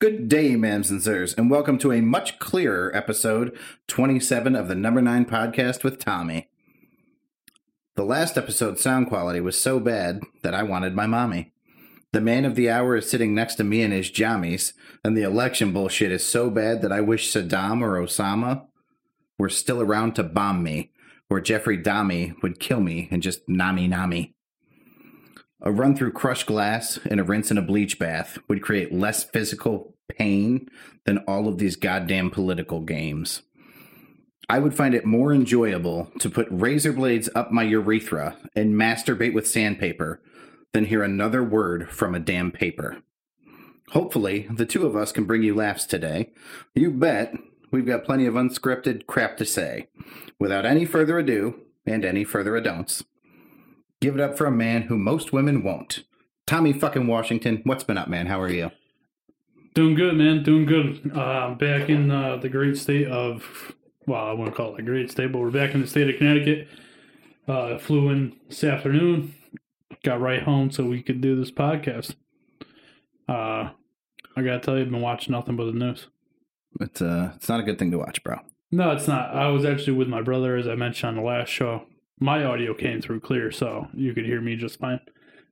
Good day, ma'ams and sirs, and welcome to a much clearer episode 27 of the Number 9 podcast with Tommy. The last episode's sound quality was so bad that I wanted my mommy. The man of the hour is sitting next to me in his jammies, and the election bullshit is so bad that I wish Saddam or Osama were still around to bomb me, or Jeffrey Dahmy would kill me and just nami nami. A run through crushed glass and a rinse in a bleach bath would create less physical pain than all of these goddamn political games. I would find it more enjoyable to put razor blades up my urethra and masturbate with sandpaper than hear another word from a damn paper. Hopefully, the two of us can bring you laughs today. You bet we've got plenty of unscripted crap to say. Without any further ado, and any further adon'ts, give it up for a man who most women won't. Tommy fucking Washington, what's been up, man? How are you? Doing good, man. Doing good. Uh, I'm back in uh, the great state of, well, I wouldn't call it a great state, but we're back in the state of Connecticut. Uh, flew in this afternoon, got right home so we could do this podcast. Uh, I gotta tell you, I've been watching nothing but the news. It's uh, it's not a good thing to watch, bro. No, it's not. I was actually with my brother, as I mentioned on the last show. My audio came through clear, so you could hear me just fine.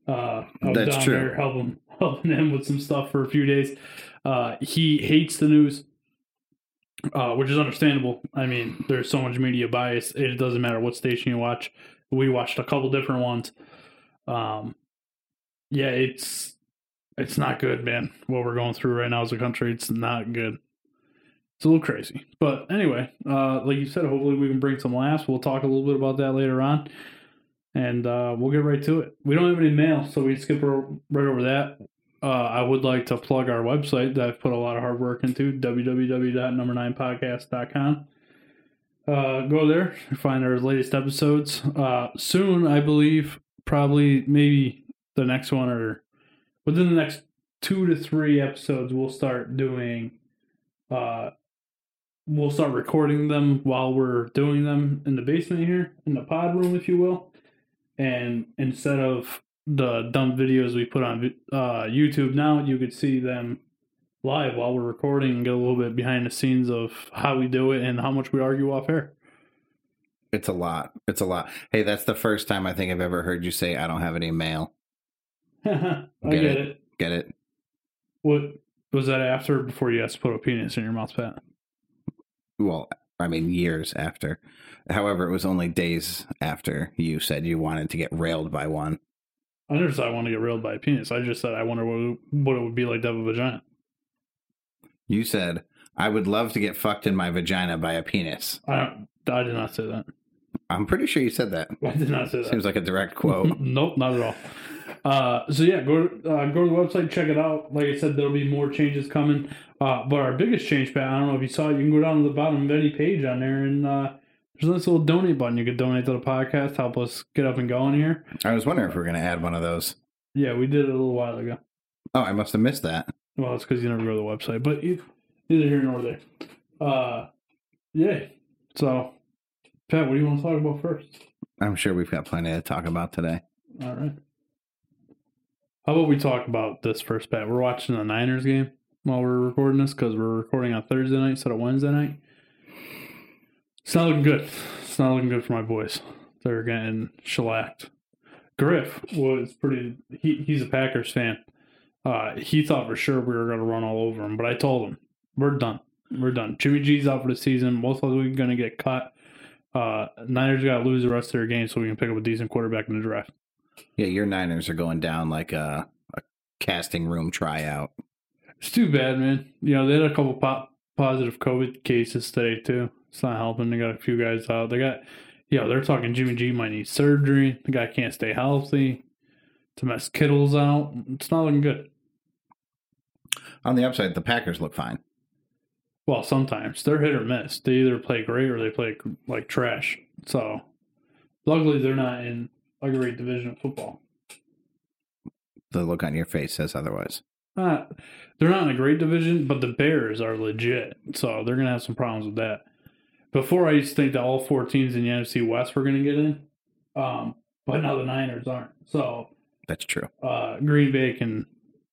Uh, I was That's down true. there helping helping him with some stuff for a few days. Uh, he hates the news, uh, which is understandable. I mean, there's so much media bias. It doesn't matter what station you watch. We watched a couple different ones. Um, yeah, it's it's not good, man. What we're going through right now as a country, it's not good. It's a little crazy. But anyway, uh, like you said, hopefully we can bring some laughs. We'll talk a little bit about that later on. And uh, we'll get right to it. We don't have any mail, so we skip right over that. Uh, I would like to plug our website that I've put a lot of hard work into, www.number9podcast.com. Uh, go there, find our latest episodes. Uh, soon, I believe, probably maybe the next one or within the next two to three episodes, we'll start doing uh, we'll start recording them while we're doing them in the basement here, in the pod room, if you will. And instead of the dumb videos we put on uh, YouTube now, you could see them live while we're recording and get a little bit behind the scenes of how we do it and how much we argue off air. It's a lot. It's a lot. Hey, that's the first time I think I've ever heard you say I don't have any mail. I Get get, it. it. Get it? What was that after or before you asked to put a penis in your mouth, Pat? Well, I mean, years after. However, it was only days after you said you wanted to get railed by one. I never said I want to get railed by a penis. I just said I wonder what, what it would be like to have a vagina. You said, I would love to get fucked in my vagina by a penis. I don't, I did not say that. I'm pretty sure you said that. I did not say that. Seems like a direct quote. nope, not at all. Uh, so yeah, go uh, go to the website, check it out. Like I said, there'll be more changes coming. Uh, but our biggest change, Pat, I don't know if you saw it. You can go down to the bottom of any page on there, and uh, there's a nice little donate button. You could donate to the podcast, help us get up and going here. I was wondering if we are going to add one of those. Yeah, we did it a little while ago. Oh, I must have missed that. Well, it's because you never go to the website, but e- neither here nor there. Uh, yeah. So, Pat, what do you want to talk about first? I'm sure we've got plenty to talk about today. All right. How about we talk about this first, Pat? We're watching the Niners game while we're recording this because we're recording on Thursday night instead of Wednesday night. It's not looking good. It's not looking good for my boys. They're getting shellacked. Griff was pretty. He, he's a Packers fan. Uh, he thought for sure we were going to run all over him, but I told him we're done. We're done. Jimmy G's out for the season. Most likely going to get cut. Uh, Niners got to lose the rest of their game so we can pick up a decent quarterback in the draft. Yeah, your Niners are going down like a, a casting room tryout. It's too bad, man. You know, they had a couple pop positive COVID cases today too. It's not helping. They got a few guys out. They got, you know, they're talking Jimmy G might need surgery. The guy can't stay healthy. To mess Kittle's out. It's not looking good. On the upside, the Packers look fine. Well, sometimes they're hit or miss. They either play great or they play like trash. So, luckily, they're not in a great division of football. The look on your face says otherwise. Uh, they're not in a great division, but the Bears are legit. So they're going to have some problems with that. Before, I used to think that all four teams in the NFC West were going to get in, um, but now the Niners aren't. So That's true. uh, Green Bay can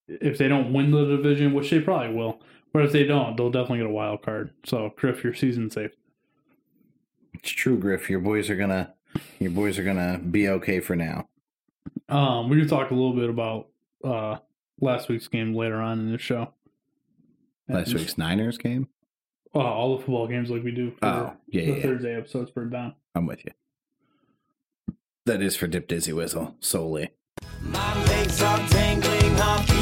if they don't win the division, which they probably will, but if they don't, they'll definitely get a wild card. So, Griff, your season's safe. It's true, Griff. Your boys are gonna your boys are gonna be okay for now. Um, we can talk a little bit about uh last week's game later on in the show. Last week's Niners game. Uh, all the football games like we do for Oh, yeah, the yeah, yeah. Thursday episodes for down. I'm with you. That is for Dip Dizzy Whistle solely. My legs are dangling off the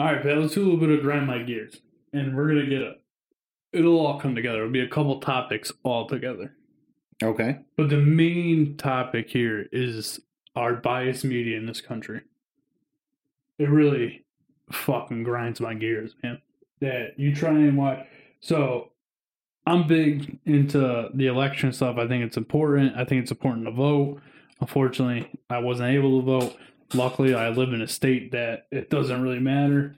All right, Pat, let's do a little bit of grind my gears, and we're gonna get it. It'll all come together. It'll be a couple topics all together. Okay. But the main topic here is our biased media in this country. It really fucking grinds my gears, man. That you try and watch. So I'm big into the election stuff. I think it's important. I think it's important to vote. Unfortunately, I wasn't able to vote. Luckily, I live in a state that it doesn't really matter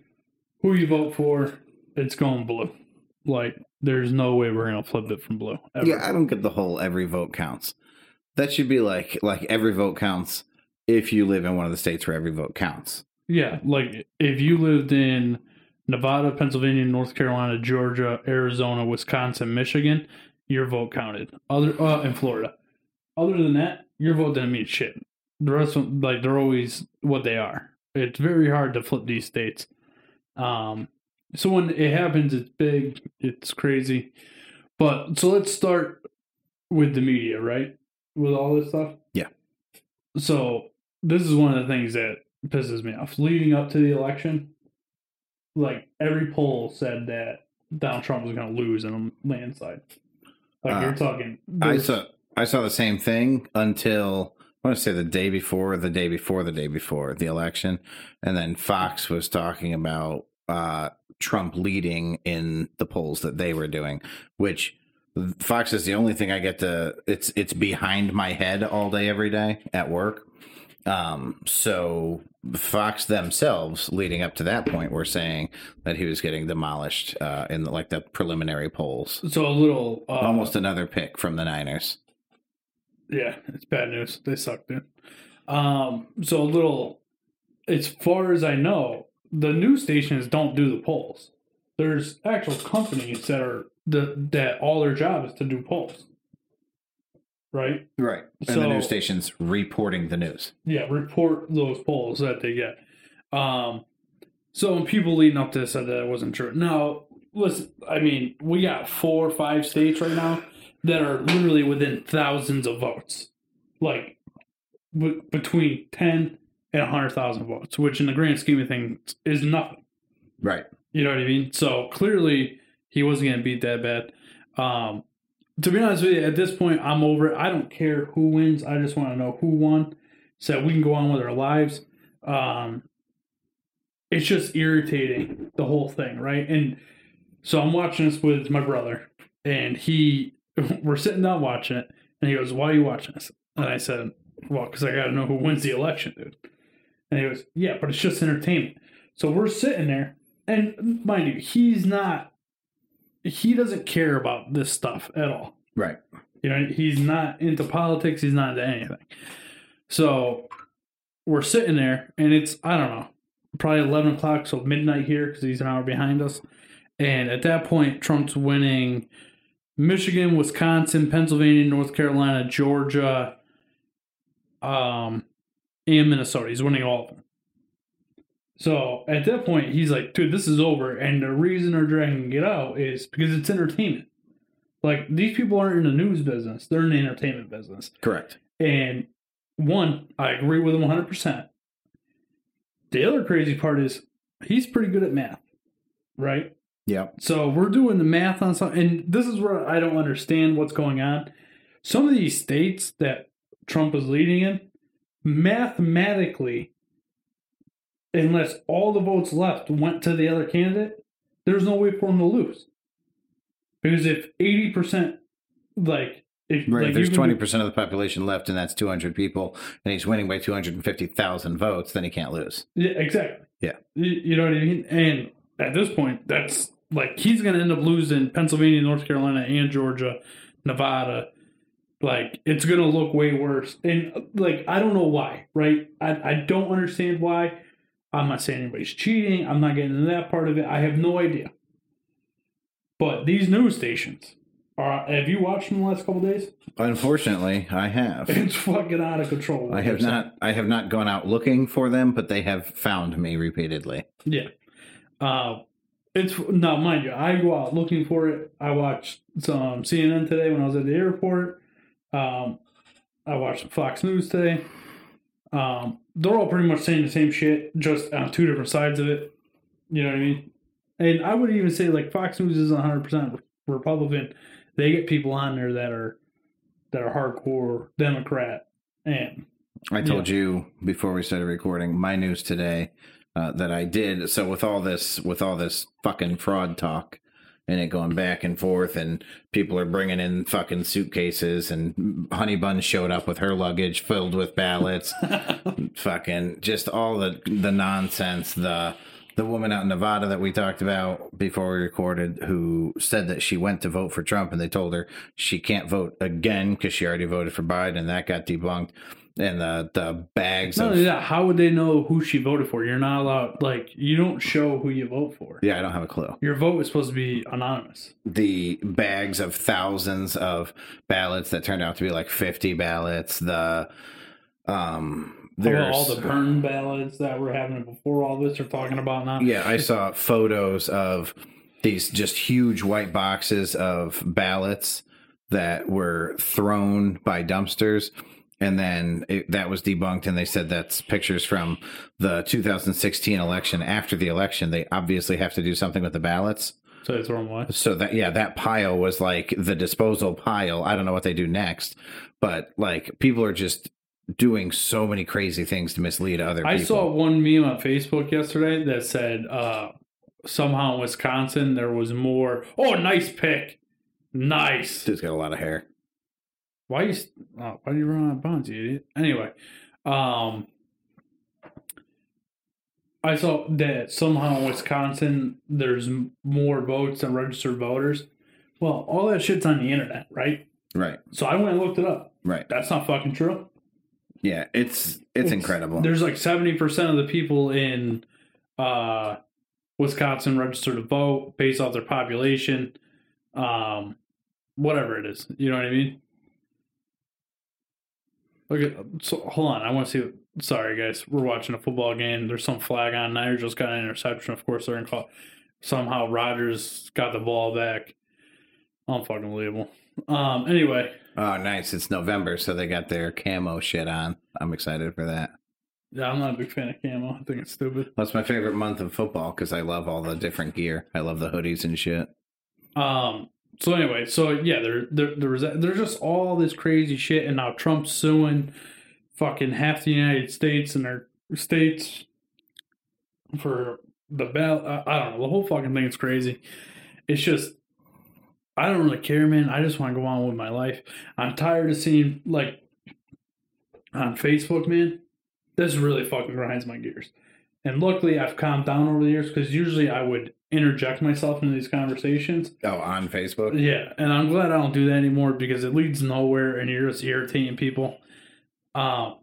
who you vote for. It's going blue. Like, there's no way we're gonna flip it from blue. Ever. Yeah, I don't get the whole every vote counts. That should be like like every vote counts if you live in one of the states where every vote counts. Yeah, like if you lived in Nevada, Pennsylvania, North Carolina, Georgia, Arizona, Wisconsin, Michigan, your vote counted. Other uh, in Florida. Other than that, your vote didn't mean shit. The rest of like they're always what they are. It's very hard to flip these states. Um, so when it happens, it's big, it's crazy. But so let's start with the media, right? With all this stuff. Yeah. So this is one of the things that pisses me off. Leading up to the election, like every poll said that Donald Trump was going to lose in a landslide. Like Uh, you're talking. I saw I saw the same thing until I want to say the day before, the day before, the day before the election, and then Fox was talking about uh, Trump leading in the polls that they were doing, which Fox is the only thing I get to. It's it's behind my head all day every day at work. Um, so Fox themselves, leading up to that point, were saying that he was getting demolished uh, in the, like the preliminary polls. so a little uh, Almost another pick from the Niners. Yeah, it's bad news. They suck, dude. Um, so a little, as far as I know, the news stations don't do the polls. There's actual companies that are the that all their job is to do polls. Right? Right. And So- the news stations reporting the news. Yeah, report those polls that they get. Um, so when people leading up to this said that it wasn't true. Now, listen, I mean, we got four or five states right now that are literally within thousands of votes, like w- between ten and hundred thousand votes, which in the grand scheme of things is nothing. Right. You know what I mean? So clearly he wasn't going to beat that bad. Um, to be honest with you, at this point, I'm over it. I don't care who wins. I just want to know who won so that we can go on with our lives. Um, it's just irritating, the whole thing, right? And so I'm watching this with my brother, and he, we're sitting down watching it, and he goes, Why are you watching this? And I said, Well, because I got to know who wins the election, dude. And he goes, Yeah, but it's just entertainment. So we're sitting there, and mind you, he's not, he doesn't care about this stuff at all. Right. You know, he's not into politics. He's not into anything. So we're sitting there, and it's I don't know, probably eleven o'clock, so midnight here because he's an hour behind us. And at that point, Trump's winning Michigan, Wisconsin, Pennsylvania, North Carolina, Georgia, um, and Minnesota. He's winning all of them. So at that point, he's like, dude, this is over. And the reason they're dragging it out is because it's entertainment. Like, these people aren't in the news business, they're in the entertainment business. Correct. And one, I agree with him 100%. The other crazy part is he's pretty good at math, right? Yep. So we're doing the math on something, and this is where I don't understand what's going on. Some of these states that Trump is leading in, mathematically, unless all the votes left went to the other candidate, there's no way for him to lose. Because if eighty percent, like, if Right. like if there's you can twenty do- percent of the population left, and that's two hundred people, and he's winning by two hundred and fifty thousand votes, then he can't lose. Yeah, exactly. Yeah. You, you know what I mean? And at this point, that's like he's going to end up losing Pennsylvania, North Carolina, and Georgia, Nevada, Like it's gonna look way worse, and like I don't know why, right? I I don't understand why. I'm not saying anybody's cheating. I'm not getting into that part of it. I have no idea. But these news stations are. Have you watched them the last couple days? Unfortunately, I have. It's fucking out of control. I have not. I have not gone out looking for them, but they have found me repeatedly. Yeah. Uh, it's now, mind you, I go out looking for it. I watched some CNN today when I was at the airport. Um, I watched Fox News today. Um, they're all pretty much saying the same shit, just on two different sides of it. You know what I mean? And I would even say like Fox News isn't 100 percent Republican. They get people on there that are that are hardcore Democrat, and I told you before we started recording my news today uh, that I did. So with all this, with all this fucking fraud talk, and it going back and forth, and people are bringing in fucking suitcases, and Honey Bun showed up with her luggage filled with ballots, fucking just all the the nonsense. The the woman out in Nevada that we talked about before we recorded, who said that she went to vote for Trump, and they told her she can't vote again because she already voted for Biden. And that got debunked. And the the bags not of only that, how would they know who she voted for? You're not allowed. Like you don't show who you vote for. yeah, I don't have a clue. Your vote is supposed to be anonymous. the bags of thousands of ballots that turned out to be like 50 ballots the um there's all the burn ballots that were happening before all this are talking about now. yeah i saw photos of these just huge white boxes of ballots that were thrown by dumpsters and then it, that was debunked and they said that's pictures from the 2016 election after the election they obviously have to do something with the ballots So they throw them away. So that yeah, that pile was like the disposal pile. I don't know what they do next, but like people are just doing so many crazy things to mislead other I people. I saw one meme on Facebook yesterday that said uh, somehow in Wisconsin there was more. Oh, nice pick, nice. Dude's got a lot of hair. Why you? Oh, why do you run out of bounds, you idiot? Anyway, um, I saw that somehow in Wisconsin there's more votes than registered voters. Well, all that shit's on the internet, right? Right, So I went and looked it up. right. That's not fucking true. Yeah, it's it's, incredible. There's like seventy percent of the people in uh, Wisconsin registered to vote based off their population, um, whatever it is. You know what I mean? Look at so hold on. I want to see. What, sorry, guys. We're watching a football game. There's some flag on. Just got an interception. Of course, they're in call. Somehow Rodgers got the ball back. Unfucking believable. Um. Anyway, Oh, nice. It's November, so they got their camo shit on. I'm excited for that. yeah, I'm not a big fan of camo. I think it's stupid. That's my favorite month of football because I love all the different gear. I love the hoodies and shit. Um. So anyway, so yeah, there, there, there was there's just all this crazy shit, and now Trump's suing fucking half the United States and their states for the bell. I, I don't know. The whole fucking thing is crazy. It's just I don't really care, man. I just want to go on with my life. I'm tired of seeing like on Facebook, man. This really fucking grinds my gears. And luckily, I've calmed down over the years because usually I would interject myself into these conversations. Oh, on Facebook? Yeah, and I'm glad I don't do that anymore because it leads nowhere and you're just irritating people. Um,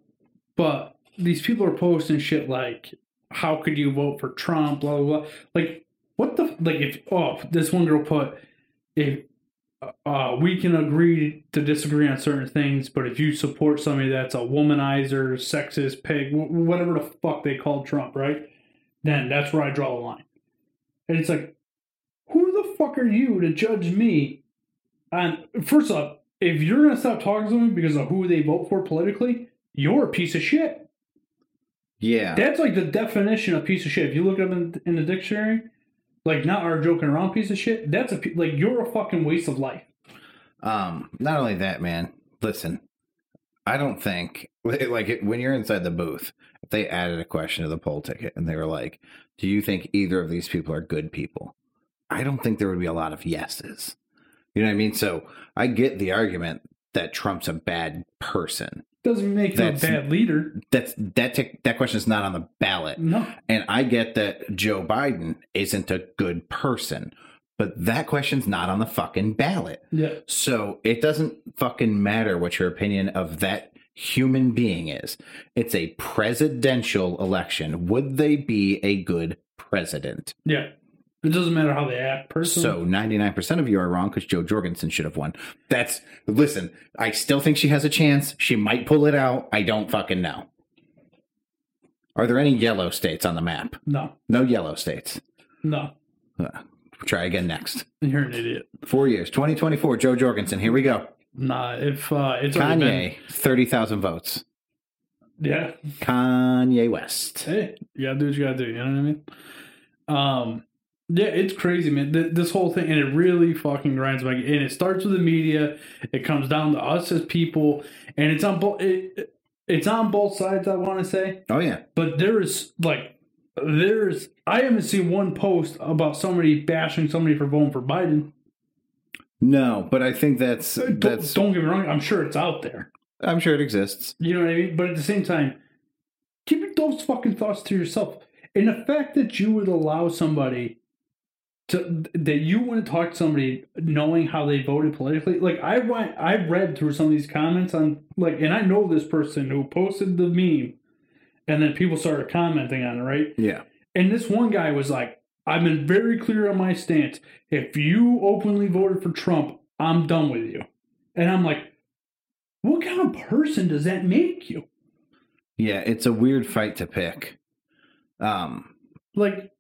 but these people are posting shit like, "How could you vote for Trump?" Blah blah blah. Like, what the like? If oh, this one girl put, if uh, we can agree to disagree on certain things, but if you support somebody that's a womanizer, sexist, pig, wh- whatever the fuck they called Trump, right? Then that's where I draw the line. And it's like, who the fuck are you to judge me? And first off, if you're gonna stop talking to me because of who they vote for politically, you're a piece of shit. Yeah. That's like the definition of piece of shit. If you look it up in, in the dictionary, like not our joking around piece of shit, that's a like you're a fucking waste of life. Um, not only that, man. Listen, I don't think like it- when you're inside the booth, if they added a question to the poll ticket and they were like, "Do you think either of these people are good people?" I don't think there would be a lot of yeses. You know what I mean? So I get the argument that Trump's a bad person. Doesn't make him a bad leader. That's that tick that question is not on the ballot. No. And I get that Joe Biden isn't a good person, but that question's not on the fucking ballot. Yeah. So it doesn't fucking matter what your opinion of that human being is. It's a presidential election. Would they be a good president? Yeah. It doesn't matter how they act personally. So 99% of you are wrong because Jo Jorgensen should have won. That's, listen, I still think she has a chance. She might pull it out. I don't fucking know. Are there any yellow states on the map? no. No yellow states. No. Uh, try again next. You're an idiot. Four years, 2024, Jo Jorgensen. Here we go. Nah, if uh it's Kanye, 30,000 votes. yeah. Kanye West. Hey, you gotta do what you gotta do, you know what I mean? Um yeah, it's crazy, man. Th- This whole thing, and it really fucking grinds my. And it starts with the media. It comes down to us as people, and it's on both. It, it's on both sides. I want to say, Oh, yeah. but there's like, there's. I haven't seen one post about somebody bashing somebody for voting for Biden. No, but I think that's, uh, Don't, that's, don't get me wrong. I'm sure it's out there. I'm sure it exists. You know what I mean? But at the same time, keep those fucking thoughts to yourself. And the fact that you would allow somebody to that you wouldn't talk to somebody knowing how they voted politically. Like I went, I read through some of these comments on like, and I know this person who posted the meme, and then people started commenting on it, right? Yeah. And this one guy was like, I've been very clear on my stance. If you openly voted for Trump, I'm done with you. And I'm like, what kind of person does that make you? Yeah, it's a weird fight to pick. Um, Like,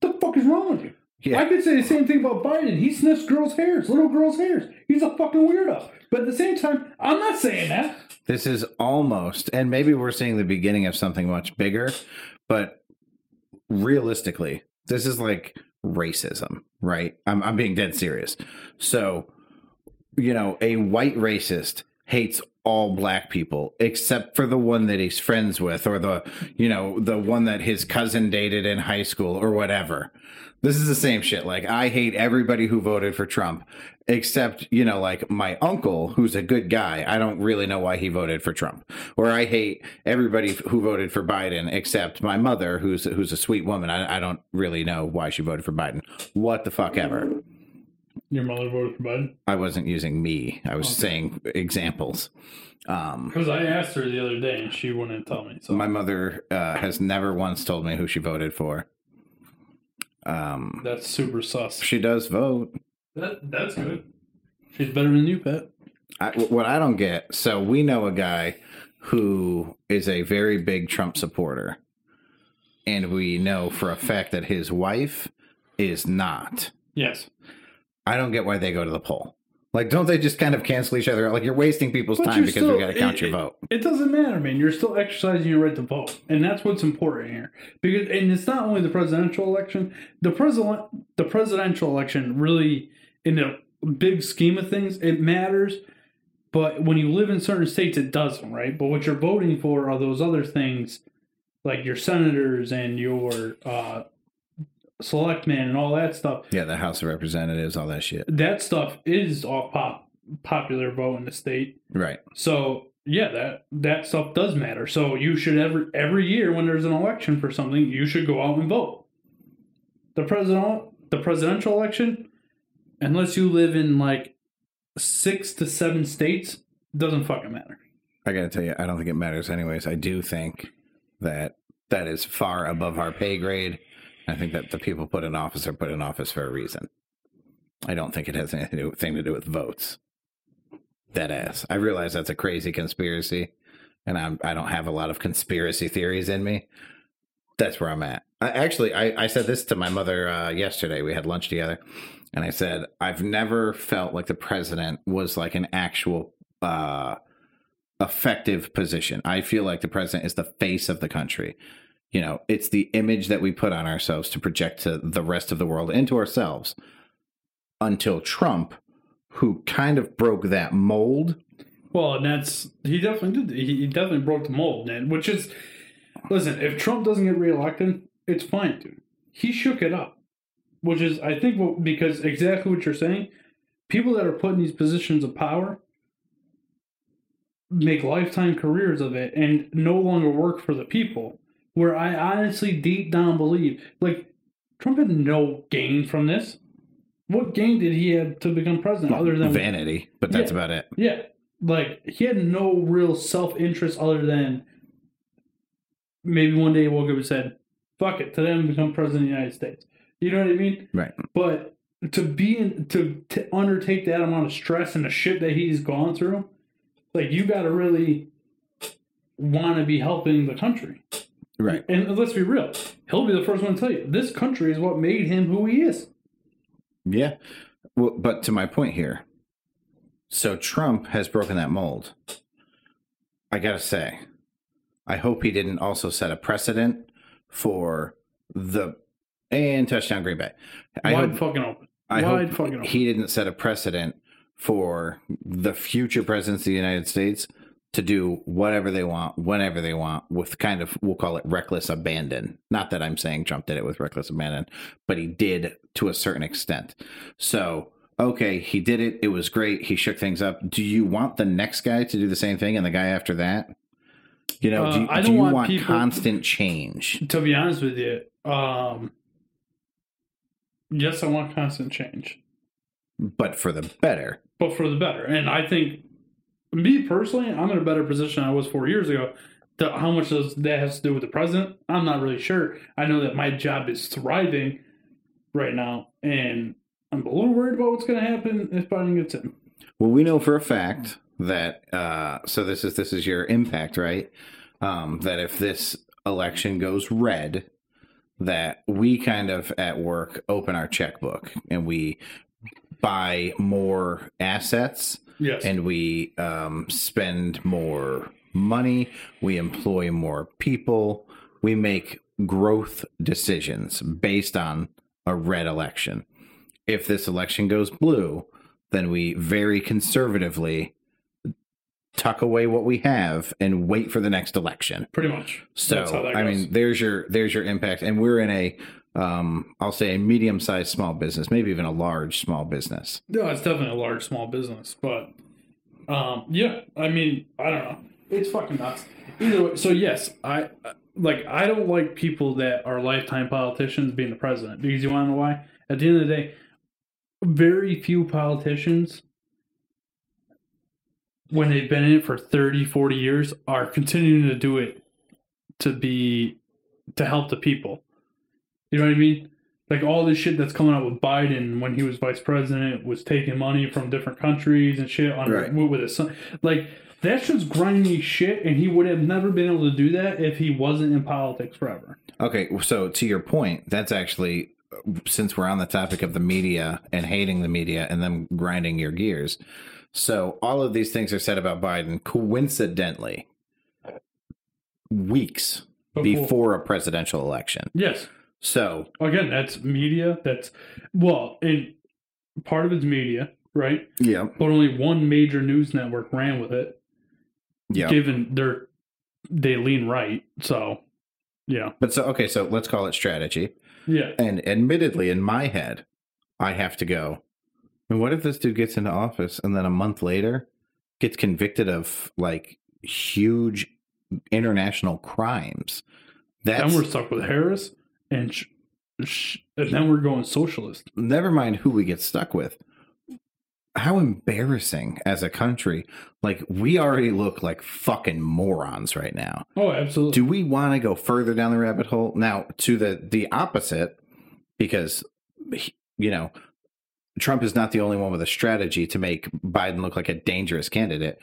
the fuck is wrong with you? yeah. I could say the same thing about Biden. He sniffs girls' hairs, little girls' hairs. He's a fucking weirdo. But at the same time, I'm not saying that. This is almost, and maybe we're seeing the beginning of something much bigger, but realistically, this is like racism, right? I'm, I'm being dead serious. So, you know, a white racist hates all black people except for the one that he's friends with or the, you know, the one that his cousin dated in high school or whatever. This is the same shit. Like, I hate everybody who voted for Trump, except, you know, like my uncle, who's a good guy. I don't really know why he voted for Trump. Or I hate everybody who voted for Biden, except my mother, who's who's a sweet woman. I, I don't really know why she voted for Biden. What the fuck ever. Your mother voted for Biden? I wasn't using me. I was saying examples. Um, Because I asked her the other day and she wouldn't tell me. So my mother uh, has never once told me who she voted for. Um, that's super sus. she does vote. That, that's good. She's better than you, Pat. I, what I don't get, so we know a guy who is a very big Trump supporter, and we know for a fact that his wife is not. Yes. I don't get why they go to the poll. Like, don't they just kind of cancel each other out? Like, you're wasting people's But time because still- we got to count it- your vote. It doesn't matter, man. You're still exercising your right to vote, and that's what's important here. Because, and it's not only the presidential election. The president, the presidential election, really, in the big scheme of things, it matters. But when you live in certain states, it doesn't, right? But what you're voting for are those other things, like your senators and your uh, selectmen and all that stuff. Yeah, the House of Representatives, all that shit. That stuff is all pop popular vote in the state. Right. So yeah, that that stuff does matter. So you should every every year when there's an election for something, you should go out and vote. The president the presidential election, unless you live in like six to seven states, doesn't fucking matter. I got to tell you, I don't think it matters anyways. I do think that that is far above our pay grade. I think that the people put in office are put in office for a reason. I don't think it has anything to do, with votes. Dead ass. I realize that's a crazy conspiracy, and I'm I don't have a lot of conspiracy theories in me. That's where I'm at. I, actually, I, I said this to my mother uh, yesterday. We had lunch together, and I said I've never felt like the president was like an actual uh, effective position. I feel like the president is the face of the country. You know, it's the image that we put on ourselves to project to the rest of the world and to ourselves. Until Trump, who kind of broke that mold. Well, and that's he definitely did. He definitely broke the mold, man. Which is, listen, if Trump doesn't get reelected, it's fine, dude. He shook it up, which is I think what because exactly what you're saying. People that are put in these positions of power make lifetime careers of it and no longer work for the people. Where I honestly deep down believe, like Trump had no gain from this. What gain did he have to become president other than vanity, but that's Yeah. about it. Yeah, like he had no real self interest other than maybe one day he woke up and said, "Fuck it," today I'm gonna become president of the United States. You know what I mean? Right. But to be in, to to undertake that amount of stress and the shit that he's gone through, like you got to really want to be helping the country. Right. And let's be real, he'll be the first one to tell you this country is what made him who he is. Yeah. Well, but to my point here, so Trump has broken that mold. I gotta say, I hope he didn't also set a precedent for the and touchdown Green Bay. I Wide hope, fucking open. I Wide hope fucking open. he didn't set a precedent for the future presidents of the United States to do whatever they want, whenever they want, with kind of we'll call it reckless abandon. Not that I'm saying Trump did it with reckless abandon, but he did to a certain extent. So okay, he did it. It was great. He shook things up. Do you want the next guy to do the same thing and the guy after that? You know, do, Uh, do don't you want want constant change? to be honest with you, um, yes, I want constant change, But for the better. but for the better. And I think, me personally, I'm in a better position I was four years ago. The, how much does that has to do with the president? I'm not really sure. I know that my job is thriving right now, and I'm a little worried about what's going to happen if Biden gets in. Well, we know for a fact that uh, so this is this is your impact, right? Um, that if this election goes red, that we kind of at work open our checkbook and we buy more assets Yes, and we um, spend more money, we employ more people, we make growth decisions based on a red election. If this election goes blue, then we very conservatively tuck away what we have and wait for the next election. pretty much. So That's how that I mean, there's your there's your impact, and we're in a um, I'll say a medium sized small business, maybe even a large small business. No, it's definitely a large small business, but um, yeah, I mean, I don't know. It's fucking nuts. Either way, so yes, I like. I don't like people that are lifetime politicians being the president because you want to know why? At the end of the day, very few politicians, when they've been in it for 30, 40 years, are continuing to do it to be to help the people. You know what I mean? like all this shit that's coming out with Biden when he was vice president was taking money from different countries and shit on Right. with his son. Like that's just grimy shit, and he would have never been able to do that if he wasn't in politics forever. Okay, so to your point, that's actually since we're on the topic of the media and hating the media and them grinding your gears. So all of these things are said about Biden coincidentally weeks before a presidential election. yes, So, again, that's media. That's well, and part of it's media, right? yeah, But only one major news network ran with it, yeah. given their they lean right. So, yeah, But so okay, so let's call it strategy. yeah. And admittedly, in my head, I have to go. And what if this dude gets into office and then a month later gets convicted of like huge international crimes? That's Then we're stuck with Harris, and sh- sh- and then we're going socialist. never mind who we get stuck with. How embarrassing as a country. Like we already look like fucking morons right now. Oh, absolutely. do we want to go further down the rabbit hole now to the the opposite because you know trump is not the only one with a strategy to make biden look like a dangerous candidate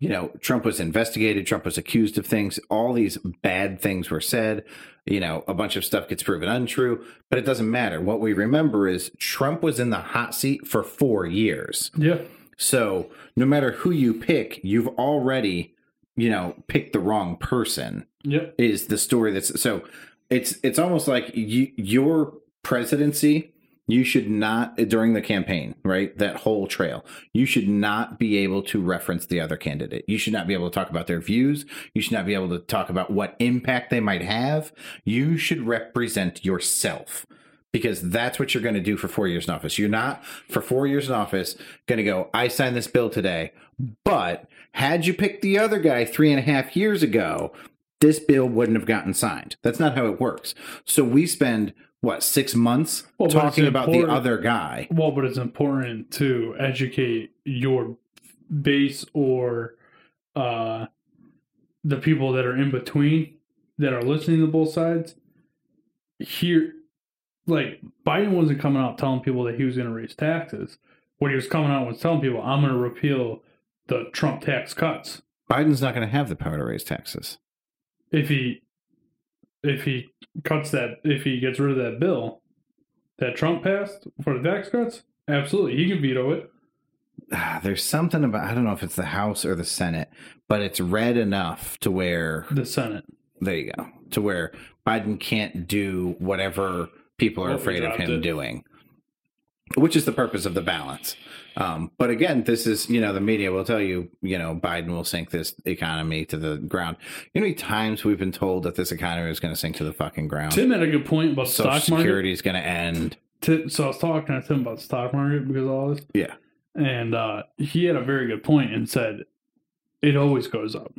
you know trump was investigated trump was accused of things all these bad things were said you know a bunch of stuff gets proven untrue but it doesn't matter. What we remember is trump was in the hot seat for 4 years. Yeah, so no matter who you pick you've already you know picked the wrong person yep, is the story that's so it's it's almost like you, your presidency you should not during the campaign right that whole trail you should not be able to reference the other candidate you should not be able to talk about their views you should not be able to talk about what impact they might have you should represent yourself because that's what you're going to do for four years in office. You're not for four years in office going to go, I signed this bill today, but had you picked the other guy three and a half years ago, this bill wouldn't have gotten signed. That's not how it works. So we spend what six months Well, talking about the other guy. Well, but it's important to educate your base or uh, the people that are in between that are listening to both sides. Here, like Biden wasn't coming out telling people that he was going to raise taxes. What he was coming out was telling people, "I'm going to repeal the Trump tax cuts." Biden's not going to have the power to raise taxes. If he if he cuts that, if he gets rid of that bill that Trump passed for the tax cuts, absolutely, he can veto it. Ah, There's something about I don't know if it's the House or the Senate, but it's red enough to where The Senate. there you go to where Biden can't do whatever people are Well, afraid of him it. doing, which is the purpose of the balance. Um, but again, this is you know the media will tell you you know Biden will sink this economy to the ground. You know how many times we've been told that this economy is going to sink to the fucking ground. Tim had a good point about Social stock market. Security is going to end. Ti- So I was talking to Tim about the stock market because of all this, Yeah, and uh, he had a very good point and said it always goes up.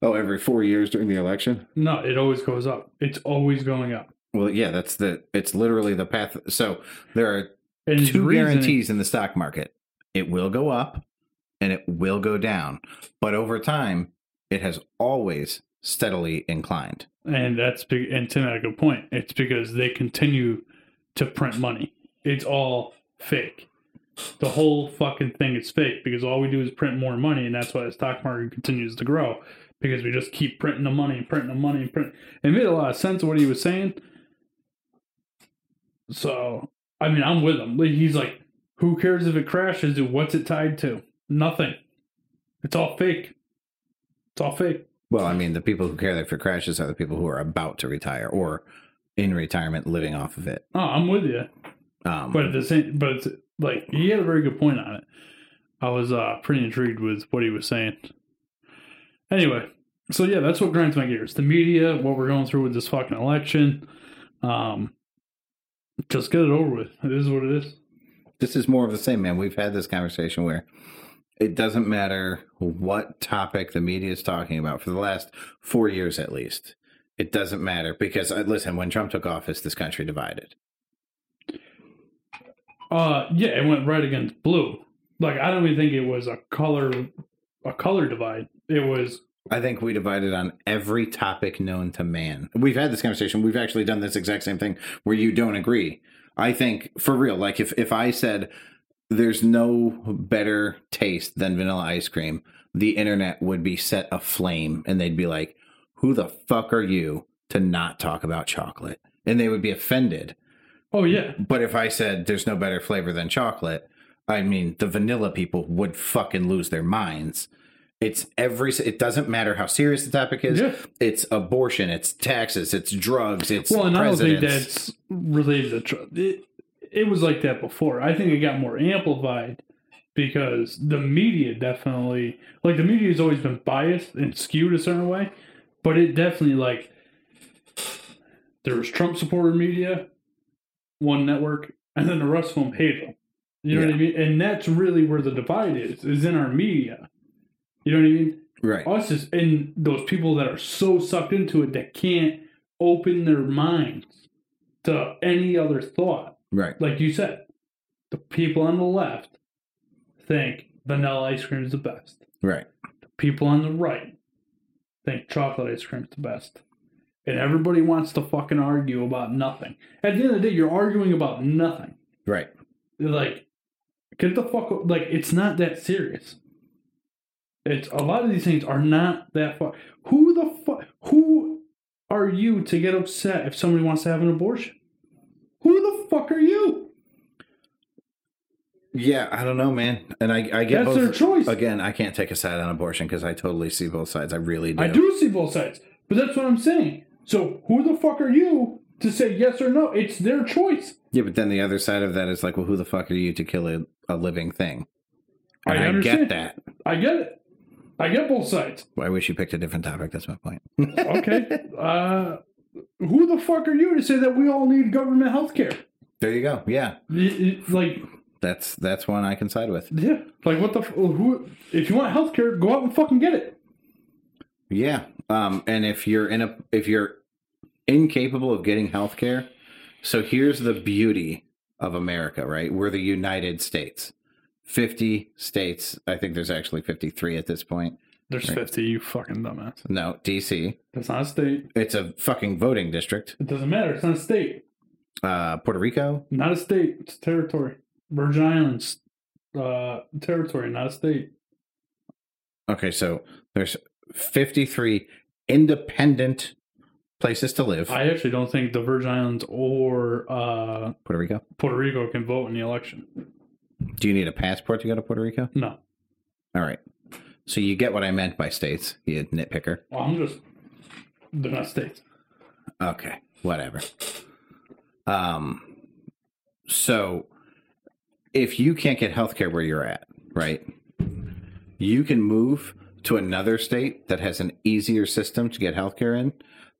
Oh, every four years during the election. No, it always goes up. It's always going up. Well, yeah, that's the. It's literally the path. So there are And two guarantees in the stock market it will go up and it will go down but over time it has always steadily inclined and that's. And Tim had a good point. It's because they continue to print money. It's all fake. The whole fucking thing is fake because all we do is print more money, and that's why the stock market continues to grow because we just keep printing the money and printing the money and print. It made a lot of sense what he was saying. So I mean, I'm with him. He's like, who cares if it crashes? What's it tied to? Nothing. It's all fake. It's all fake. well i mean the people who care if it crashes are the people who are about to retire or in retirement living off of it Oh, I'm with you. um But at the same, but it's like he had a very good point on it. I was uh, pretty intrigued with what he was saying. Anyway, so yeah, that's what grinds my gears. The media, what we're going through with this fucking election. Um, just get it over with. It is what it is. this is more of the same man we've had this conversation where it doesn't matter what topic the media is talking about for the last four years at least it doesn't matter because uh, listen when trump took office this country divided Uh, yeah, it went right against blue. Like I don't even think it was a color, a color divide. It was I think we divided on every topic known to man. We've had this conversation. We've actually done this exact same thing where you don't agree. I think for real, like if, if I said there's no better taste than vanilla ice cream, the internet would be set aflame and they'd be like, who the fuck are you to not talk about chocolate? And they would be offended. oh yeah, But if I said there's no better flavor than chocolate, I mean, the vanilla people would fucking lose their minds. It's every, it doesn't matter how serious the topic is. Yeah. It's abortion, it's taxes, it's drugs, it's Well, and I don't think that's related to Trump. It, it was like that before. I think it got more amplified because the media definitely, like, the media has always been biased and skewed a certain way, but it definitely, like, there was Trump supporter media, one network, and then the rest of them hate them. You know what I mean? And that's really where the divide is, is in our media. You know what I mean? right. us is and those people that are so sucked into it that can't open their minds to any other thought. Right. Like you said, the people on the left think vanilla ice cream is the best. Right. The people on the right think chocolate ice cream is the best. And everybody wants to fucking argue about nothing. At the end of the day, you're arguing about nothing. Right. Like, get the fuck like it's not that serious. It's a lot of these things are not that far. Who the fuck? Who are you to get upset if somebody wants to have an abortion? Who the fuck are you? Yeah, I don't know, man. And I, I get That's both. their choice. Again, I can't take a side on abortion because I totally see both sides. I really do. I do see both sides, but that's what I'm saying. So who the fuck are you to say yes or no? It's their choice. Yeah, but then the other side of that is like, well, who the fuck are you to kill a, a living thing? I And I, understand. get that. I get it. I get both sides. I wish you picked a different topic. That's my point. Okay. uh, who the fuck are you to say that we all need government health care? there you go. Yeah, Like, that's that's one I can side with. yeah. Like, what the? Who? If you want health care, go out and fucking get it. Yeah. Um, and if you're in a if you're incapable of getting health care, so here's the beauty of America, right? We're the United States. 50 states. I think there's actually 53 at this point. There's Right. 50, you fucking dumbass. No, DC. That's not a state. It's a fucking voting district. It doesn't matter. It's not a state. Uh, Puerto Rico. Not a state. It's territory. Virgin Islands, uh, territory, not a state. Okay, so there's 53 independent places to live. I actually don't think the Virgin Islands or uh, Puerto Rico. Puerto Rico can vote in the election. Do you need a passport to go to Puerto Rico? No. All right. So you get what I meant by states, you nitpicker. Well, I'm just. They're not states. Okay, whatever. Um, so if you can't get health care where you're at, right, you can move to another state that has an easier system to get health care in.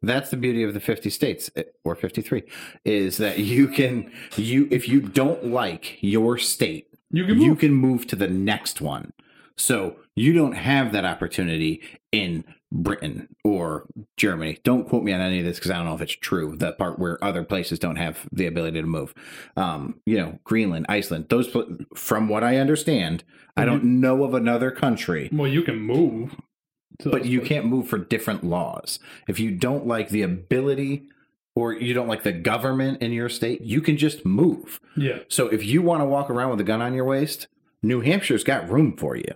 That's the beauty of the 50 states eh, or 53 is that you can you if you don't like your state You can you move. can move to the next one. So you don't have that opportunity in Britain or Germany. Don't quote me on any of this because I don't know if it's true. The part where other places don't have the ability to move. Um, you know, Greenland, Iceland. Those, from what I understand, I don't know of another country. Well, you can move. But you places. can't move for different laws. If you don't like the ability or you don't like the government in your state, you can just move. Yeah. So if you want to walk around with a gun on your waist, New Hampshire's got room for you.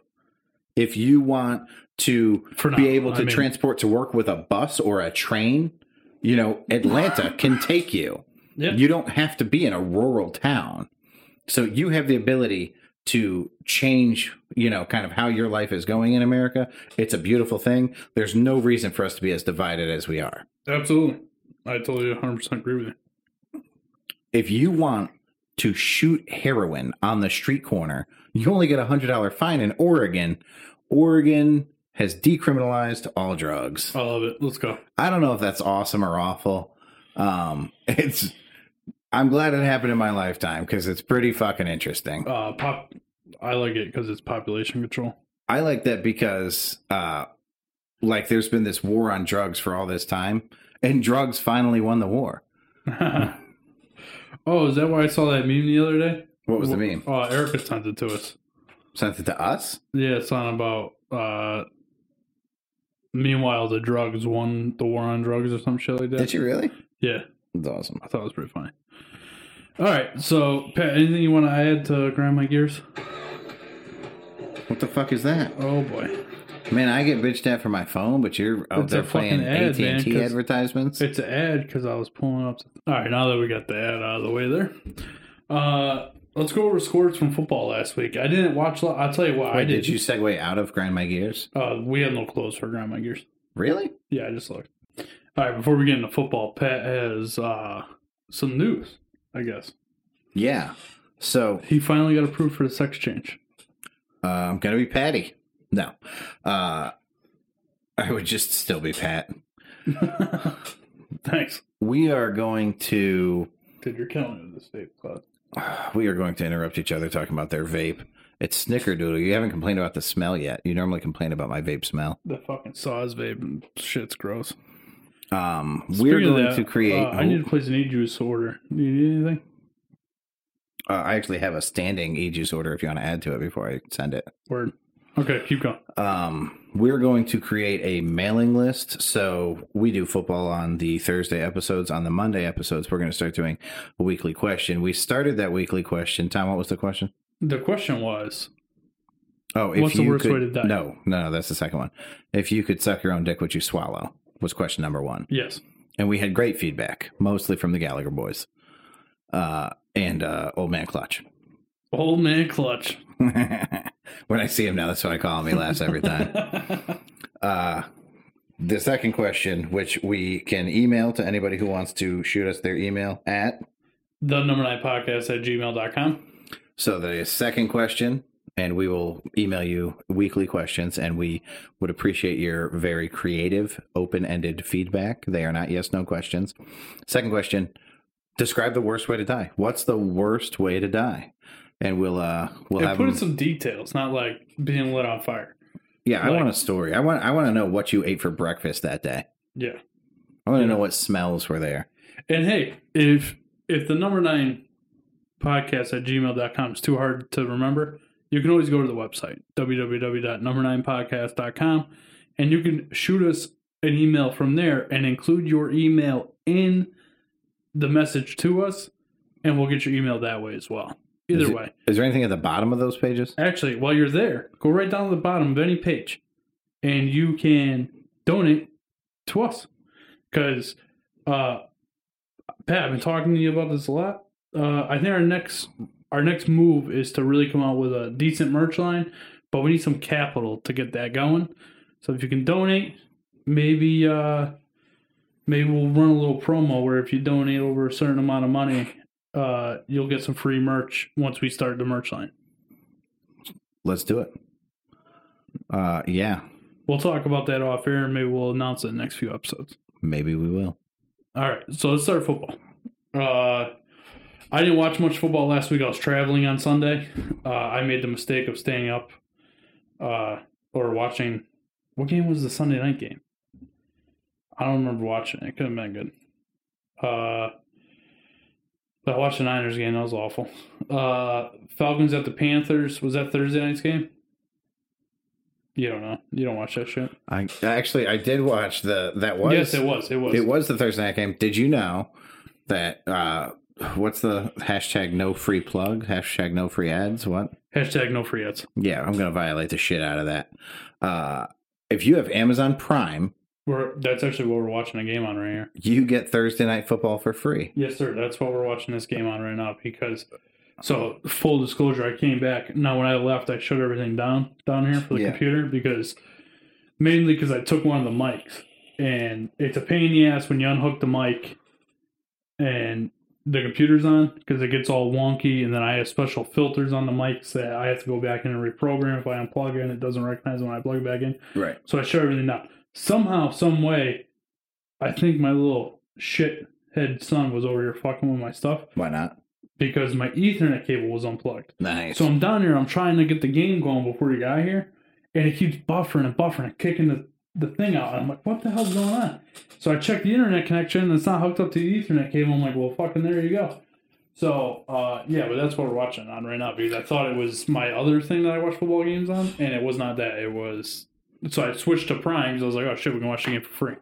If you want to now, be able I to mean- transport to work with a bus or a train, you know, Atlanta can take you. Yeah. You don't have to be in a rural town. So you have the ability to change, you know, kind of how your life is going in America. It's a beautiful thing. There's no reason for us to be as divided as we are. Absolutely. I totally 100% agree with you. if you want to shoot heroin on the street corner, you only get a hundred dollar fine in Oregon. Oregon has decriminalized all drugs. I love it. Let's go. I don't know if that's awesome or awful. Um, it's. I'm glad it happened in my lifetime because it's pretty fucking interesting. Uh, pop. I like it because it's population control. I like that because, uh, like, there's been this war on drugs for all this time, and drugs finally won the war. oh, is that why I saw that meme the other day? What was the meme? Oh, Erica sent it to us. Sent it to us. Yeah, it's on about. Uh, meanwhile, the drugs won the war on drugs or some shit like that. Did you really? Yeah, That's awesome. I thought it was pretty funny. All right, so Pat, anything you want to add to Grind My Gears? What the fuck is that? Oh boy, Man, I get bitched at for my phone, but you're out It's there playing AT and T advertisements. it's an ad because I was pulling up. All right, now that we got the ad out of the way there, uh, let's go over scores from football last week. I didn't watch. I'll tell you what I Wait, did. did you segue out of Grind My Gears? Uh, we have no clothes for Grind My Gears. Really? Yeah, I just looked. All right, before we get into football, Pat has uh, some news. I guess Yeah. So he finally got approved for the sex change. uh, I'm gonna be Patty. No, uh, I would just still be Pat. Thanks. We are going to Dude, you're killing this vape cloud. we are going to interrupt each other talking about their vape. It's Snickerdoodle. You haven't complained about the smell yet. You normally complain about my vape smell. The fucking saws vape and shit's gross. Um, we're Speaking going that, to create. Uh, I need to place an e-juice order. Do you need anything? uh, I actually have a standing e-juice order if you want to add to it before I send it. Word. Okay, keep going. um, we're going to create a mailing list. So we do football on the Thursday episodes. On the Monday episodes, we're going to start doing a weekly question. We started that weekly question. Tom, what was the question? The question was, Oh, if What's the worst could, way to die? No, no, no, that's the second one. If you could suck your own dick, would you swallow? Was question number one. yes. And we had great feedback, mostly from the Gallagher boys uh, and uh, Old Man Clutch. Old man clutch. When I see him now, that's what I call him. He laughs every time. Uh, the second question, which we can email to anybody who wants to shoot us their email at. the number nine podcast at gmail.com. So the second question, and we will email you weekly questions, and we would appreciate your very creative, open ended feedback. They are not yes no questions. Second question describe the worst way to die. What's the worst way to die? And we'll uh we'll put in some details, not like being lit on fire. Yeah, I want a story. I want I want to know what you ate for breakfast that day. Yeah. I want to Yeah. know what smells were there. And hey, if if the number nine podcast at gmail.com is too hard to remember, you can always go to the website, www.number9podcast.com, and you can shoot us an email from there and include your email in the message to us, and we'll get your email that way as well. Either Is it- way. Is there anything at the bottom of those pages? Actually, while you're there, go right down to the bottom of any page and you can donate to us. Because, uh, Pat, I've been talking to you about this a lot. Uh, I think our next our next move is to really come out with a decent merch line, but we need some capital to get that going. So if you can donate, maybe uh, maybe we'll run a little promo where if you donate over a certain amount of money, uh, you'll get some free merch once we start the merch line. Let's do it. Uh, yeah, We'll talk about that off air and maybe we'll announce it in the next few episodes. maybe we will. All right, so let's start football. Uh, I didn't watch much football last week. I was traveling on Sunday. Uh, I made the mistake of staying up uh, or watching. What game was the Sunday night game? I don't remember watching it. It could have been good. Uh, I watched the Niners game. That was awful. Uh, Falcons at the Panthers. Was that Thursday night's game? You don't know. You don't watch that shit. I actually I did watch the that was yes, it was. It was. it was the Thursday night game. Did you know that uh what's the hashtag no free plug? Hashtag no free ads? What? Hashtag no free ads. Yeah, I'm gonna violate the shit out of that. Uh if you have Amazon Prime, We're that's actually what we're watching a game on right here. you get Thursday night football for free. Yes, sir. That's what we're watching this game on right now because. So full disclosure, I came back. Now when I left, I shut everything down down here for the Yeah. computer because mainly because I took one of the mics and it's a pain in the ass when you unhook the mic and the computer's on because it gets all wonky and then I have special filters on the mics that I have to go back in and reprogram if I unplug it and it doesn't recognize when I plug it back in. Right. So I shut everything down. Somehow, some way, I think my little shithead son was over here fucking with my stuff Why not? because my Ethernet cable was unplugged. Nice. So I'm down here, I'm trying to get the game going before you got here, and it keeps buffering and buffering and kicking the, the thing out. And I'm like, what the hell's going on? So I check the internet connection, and it's not hooked up to the Ethernet cable. I'm like, well, fucking there you go. So, uh, yeah, but that's what we're watching on right now because I thought it was my other thing that I watch football games on, and it was not that. It was. So I switched to Prime because I was like, oh shit, we can watch the game for free.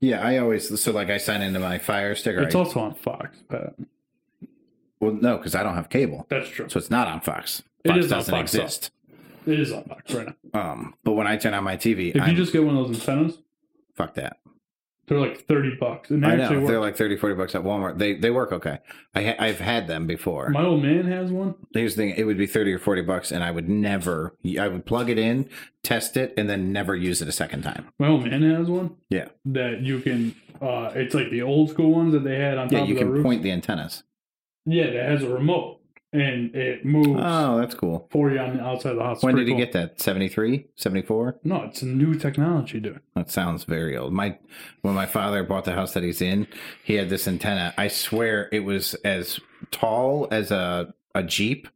yeah, I always so like I sign into my Fire Stick. It's I- also on Fox, but well, no, because I don't have cable, that's true. so it's not on Fox. It Fox is on doesn't Fox, though. exist. It is on Fox right now. Um, but when I turn on my TV, If I'm, you just get one of those antennas, fuck that. They're like 30 bucks. And they I know. Work. They're like 30, 40 bucks at Walmart. They they work okay. I ha- I've had them before. My old man has one. Here's the thing: it would be thirty or forty bucks, and I would never. I would plug it in, test it, and then never use it a second time. My old man has one Yeah, that you can. Uh, it's like the old school ones that they had on top yeah. You of the can roof. point the antennas. Yeah, that has a remote and it moves Oh, that's cool. for you on the outside of the house. It's When did he cool. get that? 73? 74? No, it's a new technology, dude. That sounds very old. My when my father bought the house that he's in, he had this antenna. I swear it was as tall as a a jeep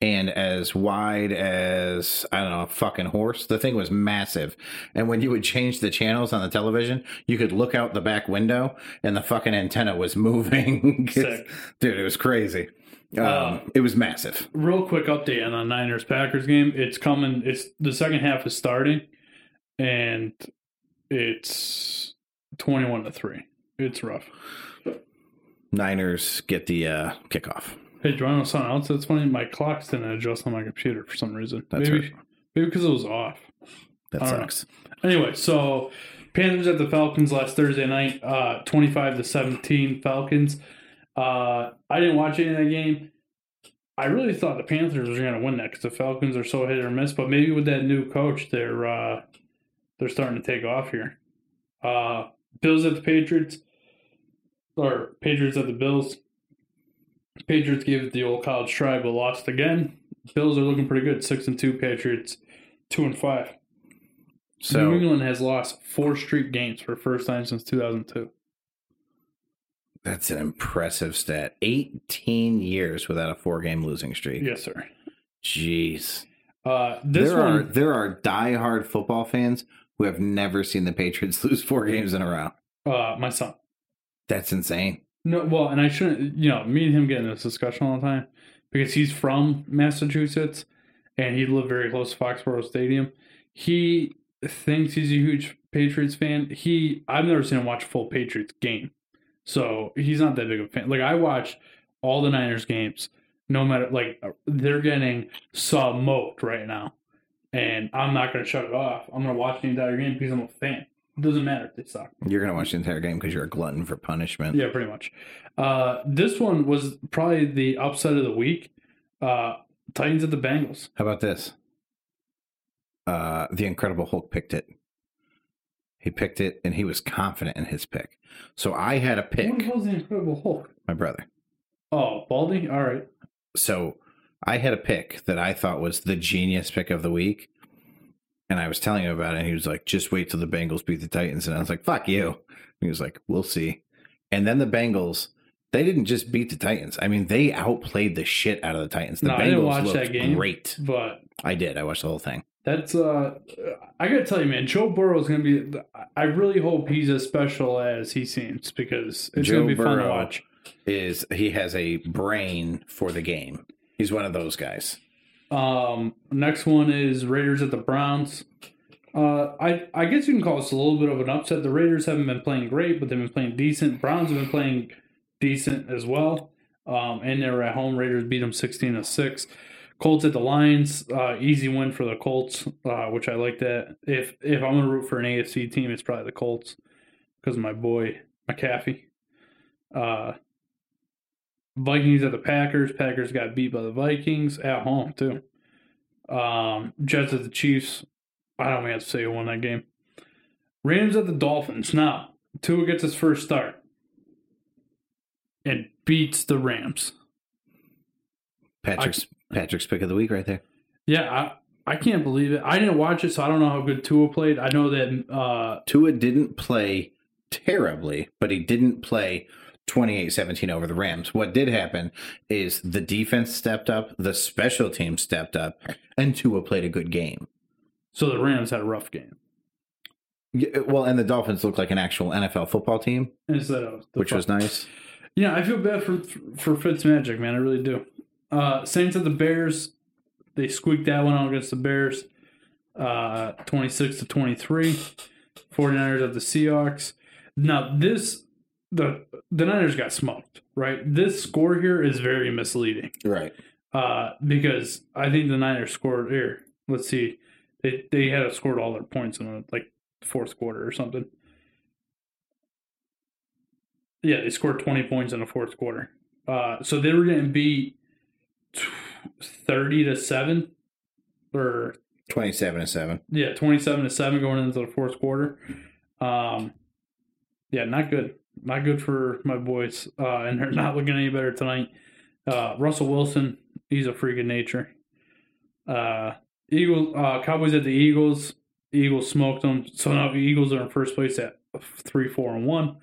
and as wide as I don't know, a fucking horse. The thing was massive. And when you would change the channels on the television, you could look out the back window and the fucking antenna was moving. Dude, it was crazy. Um, Uh, it was massive. Real quick update on the Niners Packers game. It's coming. It's the second half is starting, and it's twenty-one to three. It's rough. Niners get the uh, kickoff. Hey, do you want to know something else that's funny? My clock's didn't adjust on my computer for some reason. That's maybe, right. maybe because it was off. That don't know. sucks. Anyway, so Panthers at the Falcons last Thursday night, uh, twenty-five to seventeen. Falcons. Uh, I didn't watch any of that game. I really thought the Panthers were going to win that because the Falcons are so hit or miss. But maybe with that new coach, they're uh, they're starting to take off here. Uh, Bills at the Patriots, or Patriots at the Bills. Patriots gave it the old college try, but lost again. Bills are looking pretty good, six and two. Patriots two and five. So New England has lost four straight games for the first time since 2002. That's an impressive stat. 18 years without a four game losing streak. Yes, sir. Jeez. Uh, this there are one, there are diehard football fans who have never seen the Patriots lose four games in a row. uh, my son. That's insane. No, well, and I shouldn't. You know, me and him get in this discussion all the time because he's from Massachusetts and he lived very close to Foxborough Stadium. He thinks he's a huge Patriots fan. He, I've never seen him watch a full Patriots game, so he's not that big of a fan. Like I watch all the Niners games, no matter like they're getting smoked right now, and I'm not going to shut it off. I'm going to watch the entire game because I'm a fan. It doesn't matter if they suck. You're gonna watch the entire game because you're a glutton for punishment. Yeah, pretty much. Uh, this one was probably the upset of the week. Uh, Titans at the Bengals. How about this? Uh, the Incredible Hulk picked it. He picked it, and he was confident in his pick. So I had a What pick. was the Incredible Hulk? My brother. Oh, Baldy. All right. So I had a pick that I thought was the genius pick of the week. And I was telling him about it, and he was like, just wait till the Bengals beat the Titans. And I was like, fuck you. And he was like, we'll see. And then the Bengals, they didn't just beat the Titans. I mean, they outplayed the shit out of the Titans. The No, Bengals I didn't watch looked that game. great. But I did. I watched the whole thing. That's uh, I gotta tell you, man, Joe Burrow is gonna be. I really hope he's as special as he seems because it's Joe gonna be fun to Burrow. watch. Is he has a brain for the game. He's one of those guys. Um, next one is Raiders at the Browns. Uh, I I guess you can call this a little bit of an upset. The Raiders haven't been playing great, but they've been playing decent. Browns have been playing decent as well. Um, and they were at home. Raiders beat them sixteen to six. Colts at the Lions, uh, easy win for the Colts, uh, which I like that. If if I'm gonna root for an AFC team, it's probably the Colts because my boy McAfee. Uh, Vikings at the Packers. Packers got beat by the Vikings at home too. Um, Jets at the Chiefs. I don't even have to say who won that game. Rams at the Dolphins. Now, Tua gets his first start and beats the Rams. Patrick's Patrick's pick of the week right there. Yeah, I, I can't believe it. I didn't watch it, so I don't know how good Tua played. I know that uh, Tua didn't play terribly, but he didn't play 28-17 over the Rams. What did happen is the defense stepped up, the special team stepped up, and Tua played a good game. so the Rams had a rough game Yeah, Well, and the Dolphins looked like an actual NFL football team, instead of the which was nice. Yeah, I feel bad for for Fitzmagic, man. I really do. Uh, Saints at the Bears, they squeaked that one out against the Bears, uh, twenty six to twenty three. 49ers at the Seahawks. Now this the the Niners got smoked, right? This score here is very misleading Right. uh, because I think the Niners scored here. Let's see, they they had scored all their points in the, like fourth quarter or something. Yeah, they scored twenty points in the fourth quarter. Uh, so they were getting beat thirty to seven, or 27 to 7. yeah, twenty-seven to seven going into the fourth quarter. Um, yeah, not good. Not good for my boys, uh, and they're not looking any better tonight. Uh, Russell Wilson, he's a freak of nature. Uh, Eagles, uh, Cowboys at the Eagles. Eagles smoked them, so now the Eagles are in first place at three, four, and one.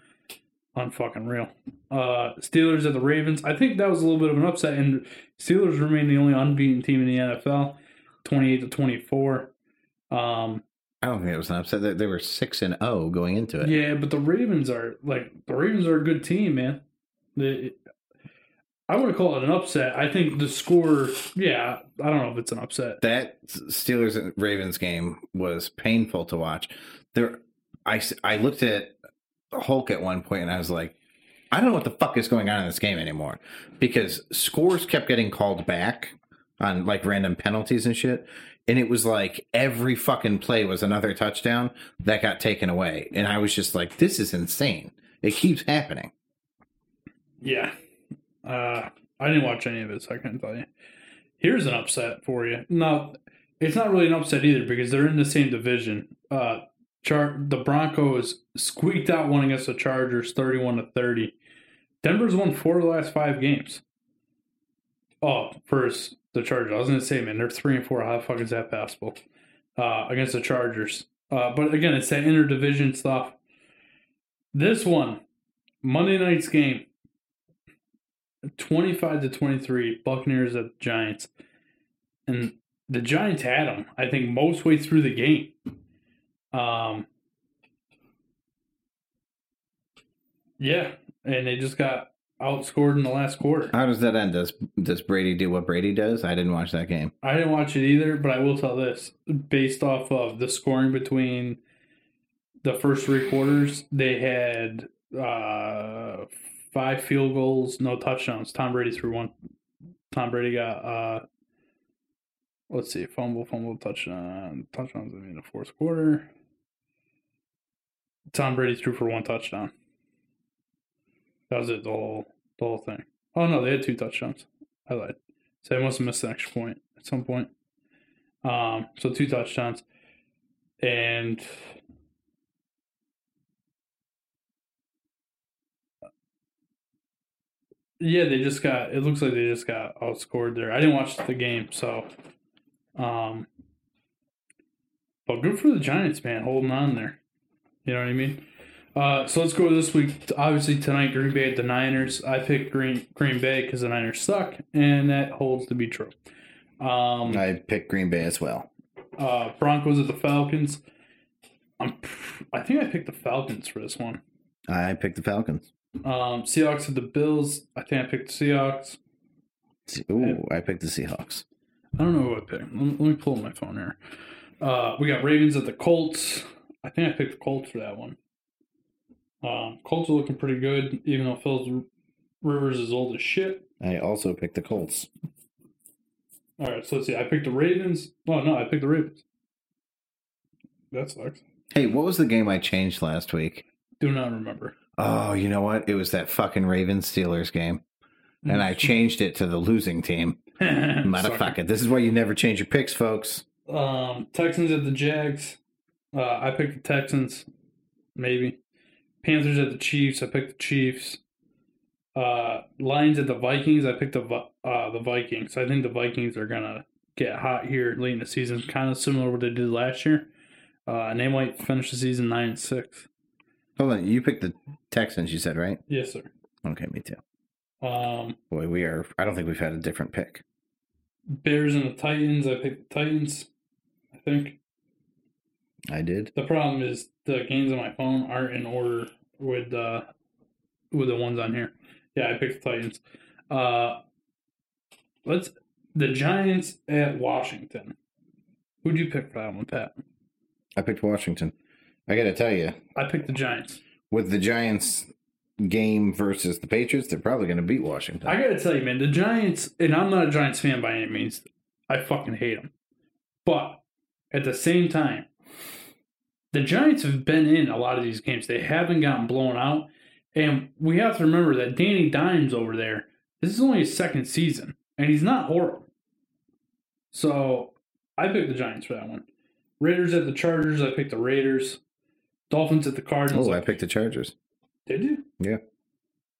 Unfucking real. Uh, Steelers at the Ravens. I think that was a little bit of an upset, and Steelers remain the only unbeaten team in the NFL, twenty-eight to twenty-four. Um, I don't think it was an upset. They- They were 6 and 0 going into it. yeah, but the Ravens are like the Ravens are a good team, man. The, I wouldn't call it an upset. I think the score, yeah, I don't know if it's an upset. that Steelers and Ravens game was painful to watch. There, I I looked at Hulk at one point and I was like, I don't know what the fuck is going on in this game anymore because scores kept getting called back on like random penalties and shit. And it was like every fucking play was another touchdown that got taken away. And I was just like, this is insane. It keeps happening. Yeah, uh, I didn't watch any of it, so I couldn't tell you. Here's an upset for you. No, it's not really an upset either because they're in the same division. Uh, Char- the Broncos squeaked out one against the Chargers, thirty-one to thirty. Denver's won four of the last five games. Oh, first the Chargers. I was gonna say, man, they're three and four. How the fuck is that possible? Uh, against the Chargers. Uh, but again, it's that interdivision stuff. This one, Monday night's game, twenty-five to twenty-three. Buccaneers at Giants, and the Giants had them. I think most way through the game. Um. Yeah, and they just got outscored in the last quarter. How does that end? Does does Brady do what Brady does? I didn't watch that game. I didn't watch it either, but I will tell this: based off of the scoring between the first three quarters, they had uh, five field goals, no touchdowns. Tom Brady threw one. Tom Brady got uh, let's see, fumble, fumble, touchdown, touchdowns in the fourth quarter. Tom Brady threw for one touchdown. That was it, the whole the whole thing. Oh no, they had two touchdowns. I lied. So they must have missed an extra point at some point. Um, so two touchdowns, and yeah, they just got. It looks like they just got outscored there. I didn't watch the game, so um, but good for the Giants, man, holding on there. You know what I mean? Uh, so let's go this week. Obviously tonight, Green Bay at the Niners. I picked Green Green Bay because the Niners suck, and that holds to be true. Um, I picked Green Bay as well. uh, Broncos at the Falcons. I'm, I think I picked the Falcons for this one. I picked the Falcons. Um, Seahawks at the Bills. I think I picked the Seahawks. Ooh, I picked the Seahawks. I don't know who I picked. Let me, let me pull my phone here. Uh, we got Ravens at the Colts. I think I picked the Colts for that one. Um, Colts are looking pretty good, even though Phil Rivers is old as shit. I also picked the Colts. All right, so let's see. I picked the Ravens. Oh no, I picked the Ravens. That sucks. Hey, what was the game I changed last week? Do not remember. Oh, you know what? It was that fucking Ravens Steelers game. And I changed it to the losing team. Motherfucker. This is why you never change your picks, folks. Um, Texans at the Jags. Uh, I picked the Texans, maybe. Panthers at the Chiefs. I picked the Chiefs. Uh, Lions at the Vikings. I picked the uh, the Vikings. I think the Vikings are gonna get hot here late in the season, kind of similar to what they did last year. Uh, and they might finish the season nine and six. Hold on. You picked the Texans, you said, right? Yes, sir. Okay, me too. Um, Boy, we are. I don't think we've had a different pick. Bears and the Titans. I picked the Titans. I think. I did. The problem is the games on my phone aren't in order with uh with the ones on here. Yeah, I picked the Titans. Uh let's the Giants at Washington. Who'd you pick for that one, Pat? I picked Washington. I got to tell you, I picked the Giants. with the Giants game versus the Patriots, they're probably going to beat Washington. I gotta tell you, man, the Giants, and I'm not a Giants fan by any means. I fucking hate them. But at the same time, the Giants have been in a lot of these games. They haven't gotten blown out. And we have to remember that Danny Dimes over there, this is only his second season, and he's not horrible. So I picked the Giants for that one. Raiders at the Chargers, I picked the Raiders. Dolphins at the Cardinals. oh, I picked the Chargers. Did you? Yeah.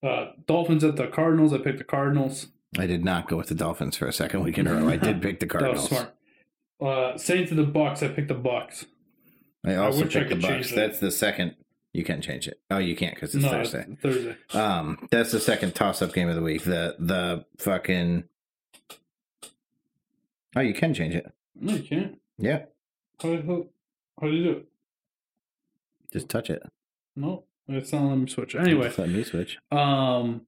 Uh, Dolphins at the Cardinals, I picked the Cardinals. I did not go with the Dolphins for a second week in a row. I did pick the That was Cardinals. smart. Uh, Saints to the Bucks. I picked the Bucks. I also I picked the Bucks. That's the second. You can't change it. Oh, you can't because it's no, Thursday. it's Thursday. Um, that's the second toss-up game of the week. The the fucking. Oh, you can change it. No, you can't. Yeah, How, how, how do you do it? just touch it. No, it's not letting me switch. Anyway, Just let me switch. um,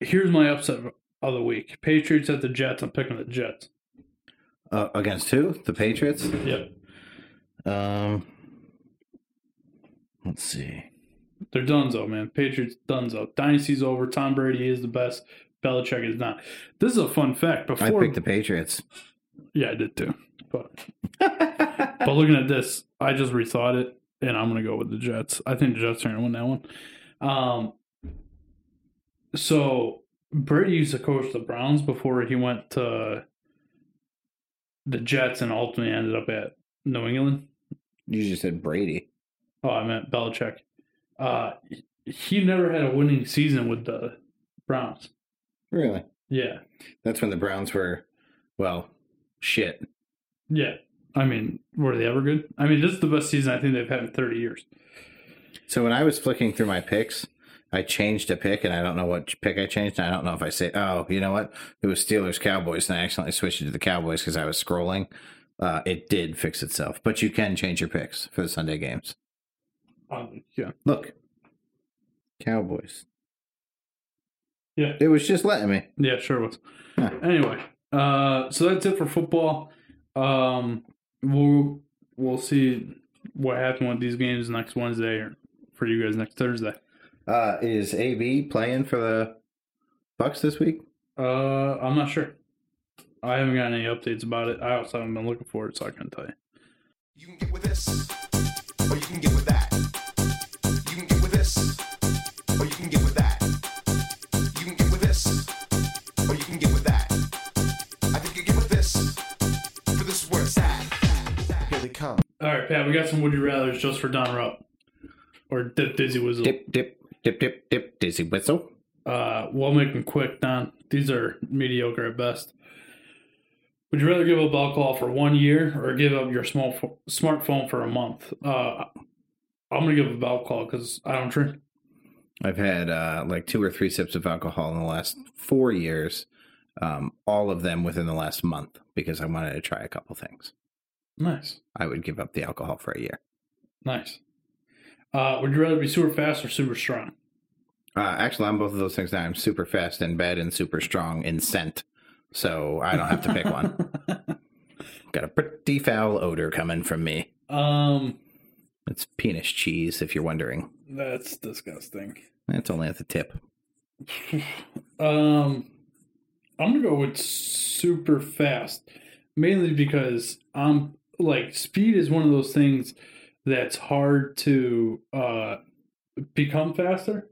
here's my upset of the week: Patriots at the Jets. I'm picking the Jets. Uh, against who? The Patriots. Yep, Um, let's see. they're donezo, man. Patriots donezo. Dynasty's over. Tom Brady is the best. Belichick is not. This is a fun fact. Before I picked the Patriots. yeah, I did too. But but looking at this, I just rethought it, and I'm gonna go with the Jets. I think the Jets are gonna win that one. Um, so Brady used to coach the Browns before he went to the Jets, and ultimately ended up at New England. You just said Brady. Oh, I meant Belichick. Uh, he never had a winning season with the Browns. Really? Yeah, That's when the Browns were, well, shit. yeah. I mean, were they ever good? I mean, this is the best season I think they've had in 30 years. So when I was flicking through my picks, I changed a pick and I don't know what pick I changed. I don't know if I say, oh, you know what? It was Steelers Cowboys and I accidentally switched it to the Cowboys because I was scrolling. Uh, it did fix itself, but you can change your picks for the Sunday games. Um, yeah. Look, Cowboys. Yeah. It was just letting me. Yeah, sure was. Huh. Anyway, uh, so that's it for football. Um, we'll we'll see what happens with these games next Wednesday or for you guys next Thursday. Uh, is AB playing for the Bucks this week? Uh, I'm not sure. I haven't got any updates about it. I also haven't been looking for it, so I can't tell you. You can get with this, or you can get with that. You can get with this, or you can get with that. You can get with this, or you can get with that. I think you get with this, for this is where it's at. Here they come. All right, Pat, we got some would you rather's just for Don Rupp or Dip Dizzy Whistle. Dip, dip, dip, dip, dip, dizzy whistle. Uh, we'll make them quick, Don. These are mediocre at best. Would you rather give up alcohol for one year or give up your small pho- smartphone for a month? Uh, I'm gonna give up alcohol because I don't drink. I've had uh, like two or three sips of alcohol in the last four years, um, all of them within the last month because I wanted to try a couple things. Nice, I would give up the alcohol for a year. nice. Uh, would you rather be super fast or super strong? Uh, actually, I'm both of those things now. I'm super fast in bed and super strong in scent, so I don't have to pick one. Got a pretty foul odor coming from me. um, It's penis cheese, if you're wondering. that's disgusting. It's only at the tip. Um, I'm gonna go with super fast, mainly because I'm like speed is one of those things that's hard to uh become faster.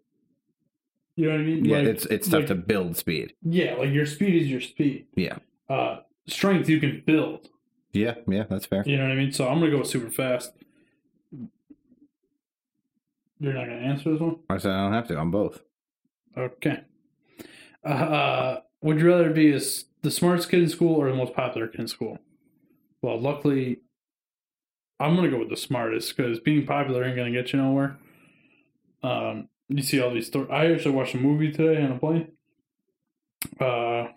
You know what I mean? Yeah, Like- it's it's tough like- to build speed. Yeah, like your speed is your speed. Yeah, Uh, strength you can build. yeah, yeah. That's fair. You know what I mean? So I'm gonna go super fast. You're not gonna answer this one. I said I don't have to. I'm both. Okay. Uh, would you rather be as the smartest kid in school or the most popular kid in school? Well, luckily, I'm gonna go with the smartest because being popular ain't gonna get you nowhere. Um, you see all these stories. I actually watched a movie today on a plane. Uh,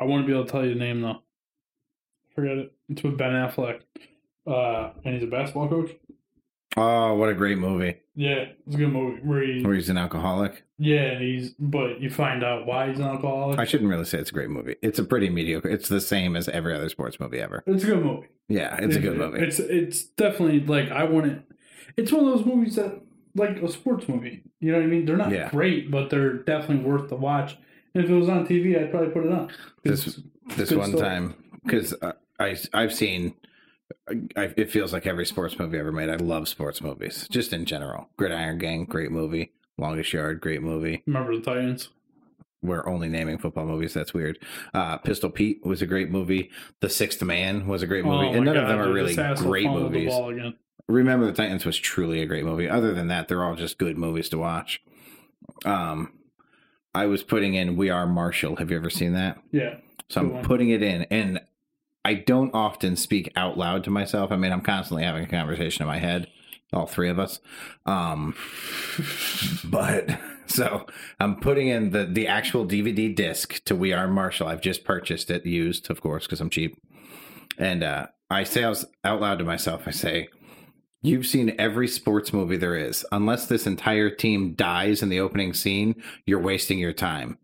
I want to be able to tell you the name though. Forget it. It's with Ben Affleck. Uh, and he's a basketball coach. Oh, what a great movie! Yeah, it's a good movie. Where he, Where he's an alcoholic. yeah, and he's but you find out why he's an alcoholic. I shouldn't really say it's a great movie. It's a pretty mediocre. It's the same as every other sports movie ever. It's a good movie. Yeah, it's a good movie. It's it's definitely like I wouldn't. It's one of those movies that like a sports movie. You know what I mean? They're not Yeah. great, but they're definitely worth the watch. And if it was on TV, I'd probably put it on. This this one time because I I've seen. I, it feels like every sports movie ever made. I love sports movies, just in general. Gridiron Gang, great movie. Longest Yard, great movie. remember the Titans. We're only naming football movies. That's weird. Uh, Pistol Pete was a great movie. The Sixth Man was a great movie, Oh and none of God, them are really great the movies. ball again. Remember the Titans was truly a great movie. Other than that, they're all just good movies to watch. Um, I was putting in "We Are Marshall." Have you ever seen that? Yeah, So I'm one. putting it in, and I don't often speak out loud to myself. I mean, I'm constantly having a conversation in my head, all three of us. Um, but so I'm putting in the the actual DVD disc to We Are Marshall. I've just purchased it, used, of course, because I'm cheap. And uh, I say out out loud to myself, I say, You've seen every sports movie there is. Unless this entire team dies in the opening scene, you're wasting your time.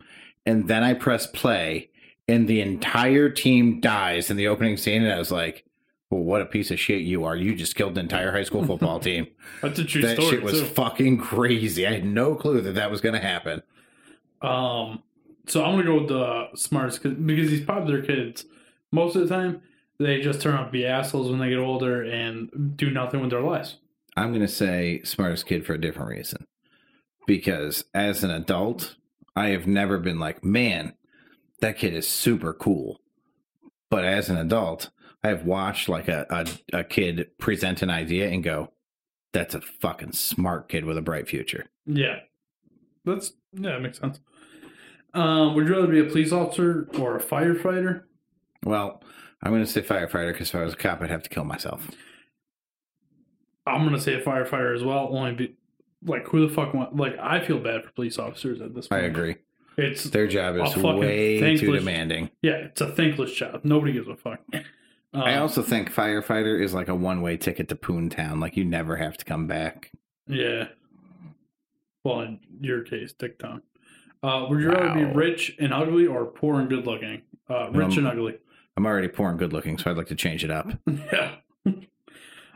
And then I press play, and the entire team dies in the opening scene. And I was like, well, what a piece of shit you are. You just killed the entire high school football team. that's a true that story shit was too. fucking crazy. I had no clue that that was going to happen. Um, so I'm gonna go with the smartest kid because these popular kids, most of the time, they just turn out to be assholes when they get older and do nothing with their lives. I'm going to say smartest kid for a different reason. Because as an adult, I have never been like, man, that kid is super cool. But as an adult, I have watched like a, a, a kid present an idea and go, that's a fucking smart kid with a bright future. Yeah, that's yeah, that makes sense. Um, would you rather be a police officer or a firefighter? Well, I'm going to say firefighter because if I was a cop, I'd have to kill myself. I'm gonna say a firefighter as well, only be, like who the fuck want? Like I feel bad for police officers at this point. I agree. It's Their job is way too demanding. yeah, it's a thankless job. Nobody gives a fuck. Uh, I also think firefighter is like a one way ticket to Poontown. Like you never have to come back. yeah. Well, in your case, Dick Tom. Uh, would you rather be rich and ugly or poor and good looking? Uh, rich Um, and ugly. I'm already poor and good looking, so I'd like to change it up. Yeah.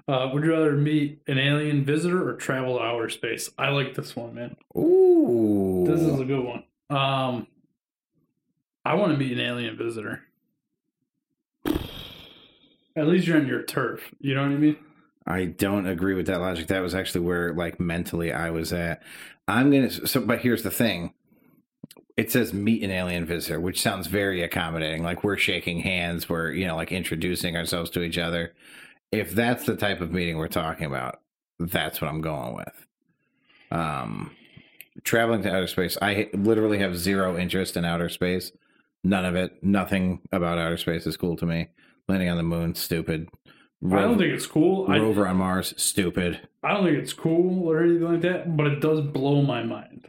Uh, would you rather meet an alien visitor or travel to outer space? I like this one, man. Ooh. This is a good one. Um, I want to meet an alien visitor. At least you're on your turf. You know what I mean? I don't agree with that logic. That was actually where, like, mentally I was at. I'm gonna. So, but here's the thing. It says meet an alien visitor, which sounds very accommodating. Like we're shaking hands, we're you know like introducing ourselves to each other. If that's the type of meeting we're talking about, that's what I'm going with. Um, traveling to outer space, I literally have zero interest in outer space. None of it. Nothing about outer space is cool to me. Landing on the moon, stupid. I don't think it's cool. I, Rover on Mars, stupid. I don't think it's cool or anything like that, but it does blow my mind.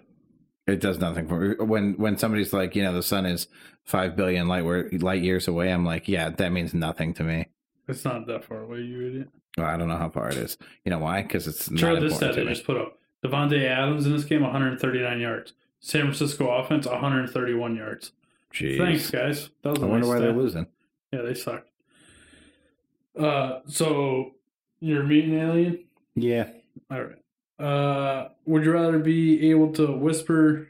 It does nothing for me. When when somebody's like, you know, the sun is five billion light light years away, I'm like, yeah, that means nothing to me. It's not that far away, you idiot. Well, I don't know how far it is. You know why? Because it's not this stat they just put up. Davante Adams in this game, 139 yards. San Francisco offense, 131 yards. Jeez. Thanks, guys. That was I wonder nice why stat. they're losing. Yeah, they suck. Uh, so you're meeting alien. Yeah. All right. Uh, would you rather be able to whisper?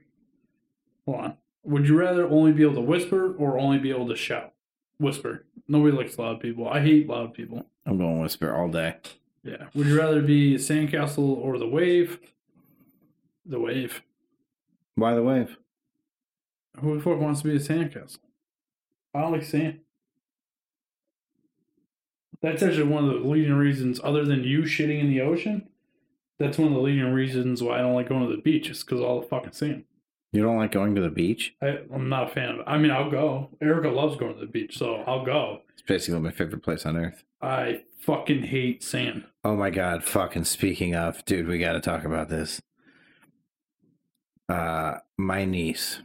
Hold on. Would you rather only be able to whisper or only be able to shout? Whisper. Nobody likes loud people. I hate loud people. I'm going to whisper all day. Yeah. Would you rather be a sandcastle or the wave? The wave. Why the wave? Who the fuck wants to be a sandcastle? I don't like sand. That's actually one of the leading reasons, other than you shitting in the ocean. That's one of the leading reasons why I don't like going to the beach. It's because all the fucking sand. You don't like going to the beach? I, I'm not a fan of it. I mean, I'll go. Erica loves going to the beach, so I'll go. It's basically my favorite place on earth. I fucking hate sand. Oh my god, fucking speaking of, dude, we got to talk about this. Uh my niece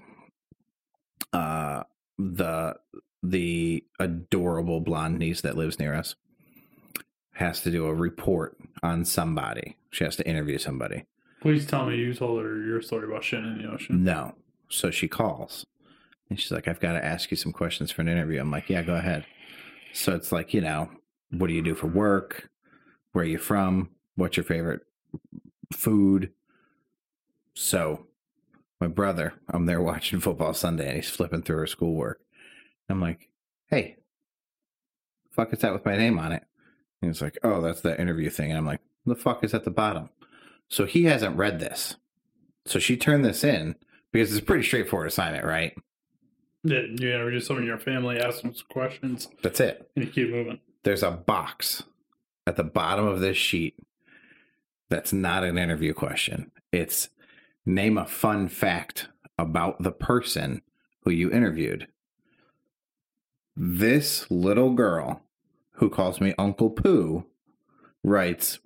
uh the the adorable blonde niece that lives near us has to do a report on somebody. She has to interview somebody. Please tell me you told her your story about shitting in the ocean. No. So she calls and she's like, I've got to ask you some questions for an interview. I'm like, yeah, go ahead. So it's like, you know, what do you do for work? Where are you from? What's your favorite food? So my brother, I'm there watching football Sunday and he's flipping through her schoolwork. I'm like, hey, fuck is that with my name on it? He's like, oh, that's the interview thing. And I'm like, the fuck is at the bottom? So he hasn't read this. So she turned this in because it's a pretty straightforward assignment, right? Yeah, you interview someone in your family, ask them some questions, That's it. and you keep moving. There's a box at the bottom of this sheet that's not an interview question. It's name a fun fact about the person who you interviewed. This little girl who calls me Uncle Pooh writes,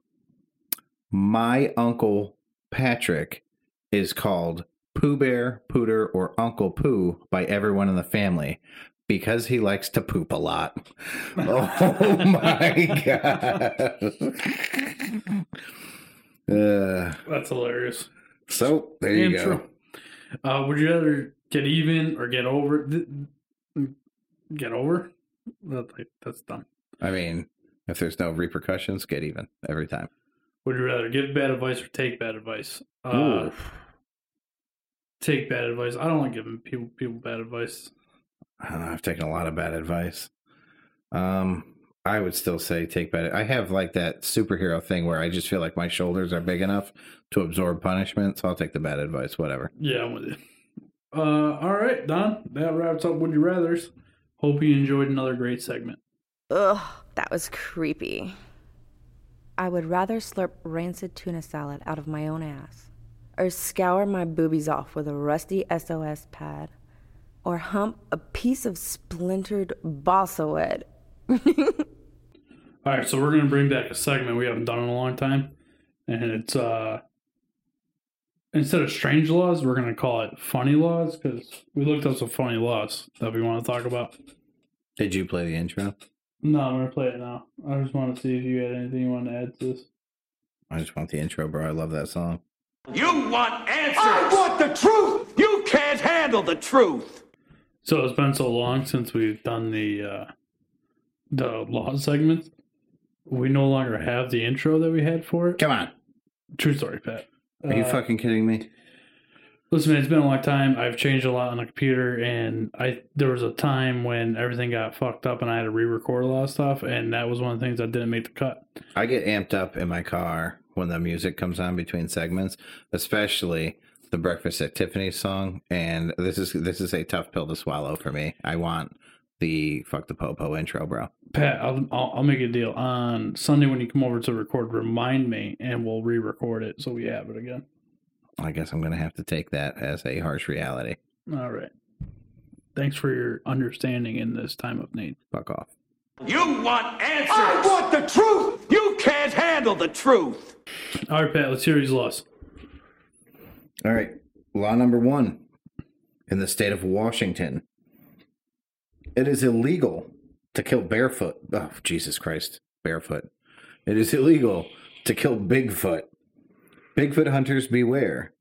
My Uncle Patrick is called Pooh Bear, Pooter, or Uncle Pooh by everyone in the family because he likes to poop a lot. Oh my god. Uh, That's hilarious. so there you Intro. Uh, would you rather get even or get over? Get over? That, that's dumb. I mean, if there's no repercussions, get even every time. Would you rather give bad advice or take bad advice? Uh, take bad advice. I don't like giving people people bad advice. I don't know, I've taken a lot of bad advice. Um, I would still say take bad. I have like that superhero thing where I just feel like my shoulders are big enough to absorb punishment, so I'll take the bad advice, whatever. Yeah, I'm with you. Uh, all right, Don. That wraps up Would You Rather's. Hope you enjoyed another great segment. Ugh, that was creepy. I would rather slurp rancid tuna salad out of my own ass, or scour my boobies off with a rusty SOS pad, or hump a piece of splintered balsa wood. All right, so we're gonna bring back a segment we haven't done in a long time, and it's uh, instead of strange laws, we're gonna call it funny laws because we looked up some funny laws that we want to talk about. Did you play the intro? No, I'm gonna play it now. I just want to see if you had anything you want to add to this. I just want the intro, bro. I love that song. You want answers! I want the truth! You can't handle the truth! So it's been so long since we've done the uh, the law segments. We no longer have the intro that we had for it. Come on. True story, Pat. Are you Uh, fucking kidding me? Listen, man, it's been a long time. I've changed a lot on the computer, and I there was a time when everything got fucked up, and I had to re-record a lot of stuff, and that was one of the things that didn't make the cut. I get amped up in my car when the music comes on between segments, especially the Breakfast at Tiffany's song. And this is this is a tough pill to swallow for me. I want the fuck the popo intro, bro. Pat, I'll, I'll I'll make a deal on Sunday when you come over to record. Remind me, and we'll re-record it so we have it again. I guess I'm gonna have to take that as a harsh reality. All right. Thanks for your understanding in this time of need. Fuck off. You want answers! I want the truth! You can't handle the truth! All right, Pat. Let's hear his laws. All right. Law number one in the state of Washington. It is illegal to kill barefoot. Oh, Jesus Christ. Barefoot. It is illegal to kill Bigfoot. Bigfoot hunters beware.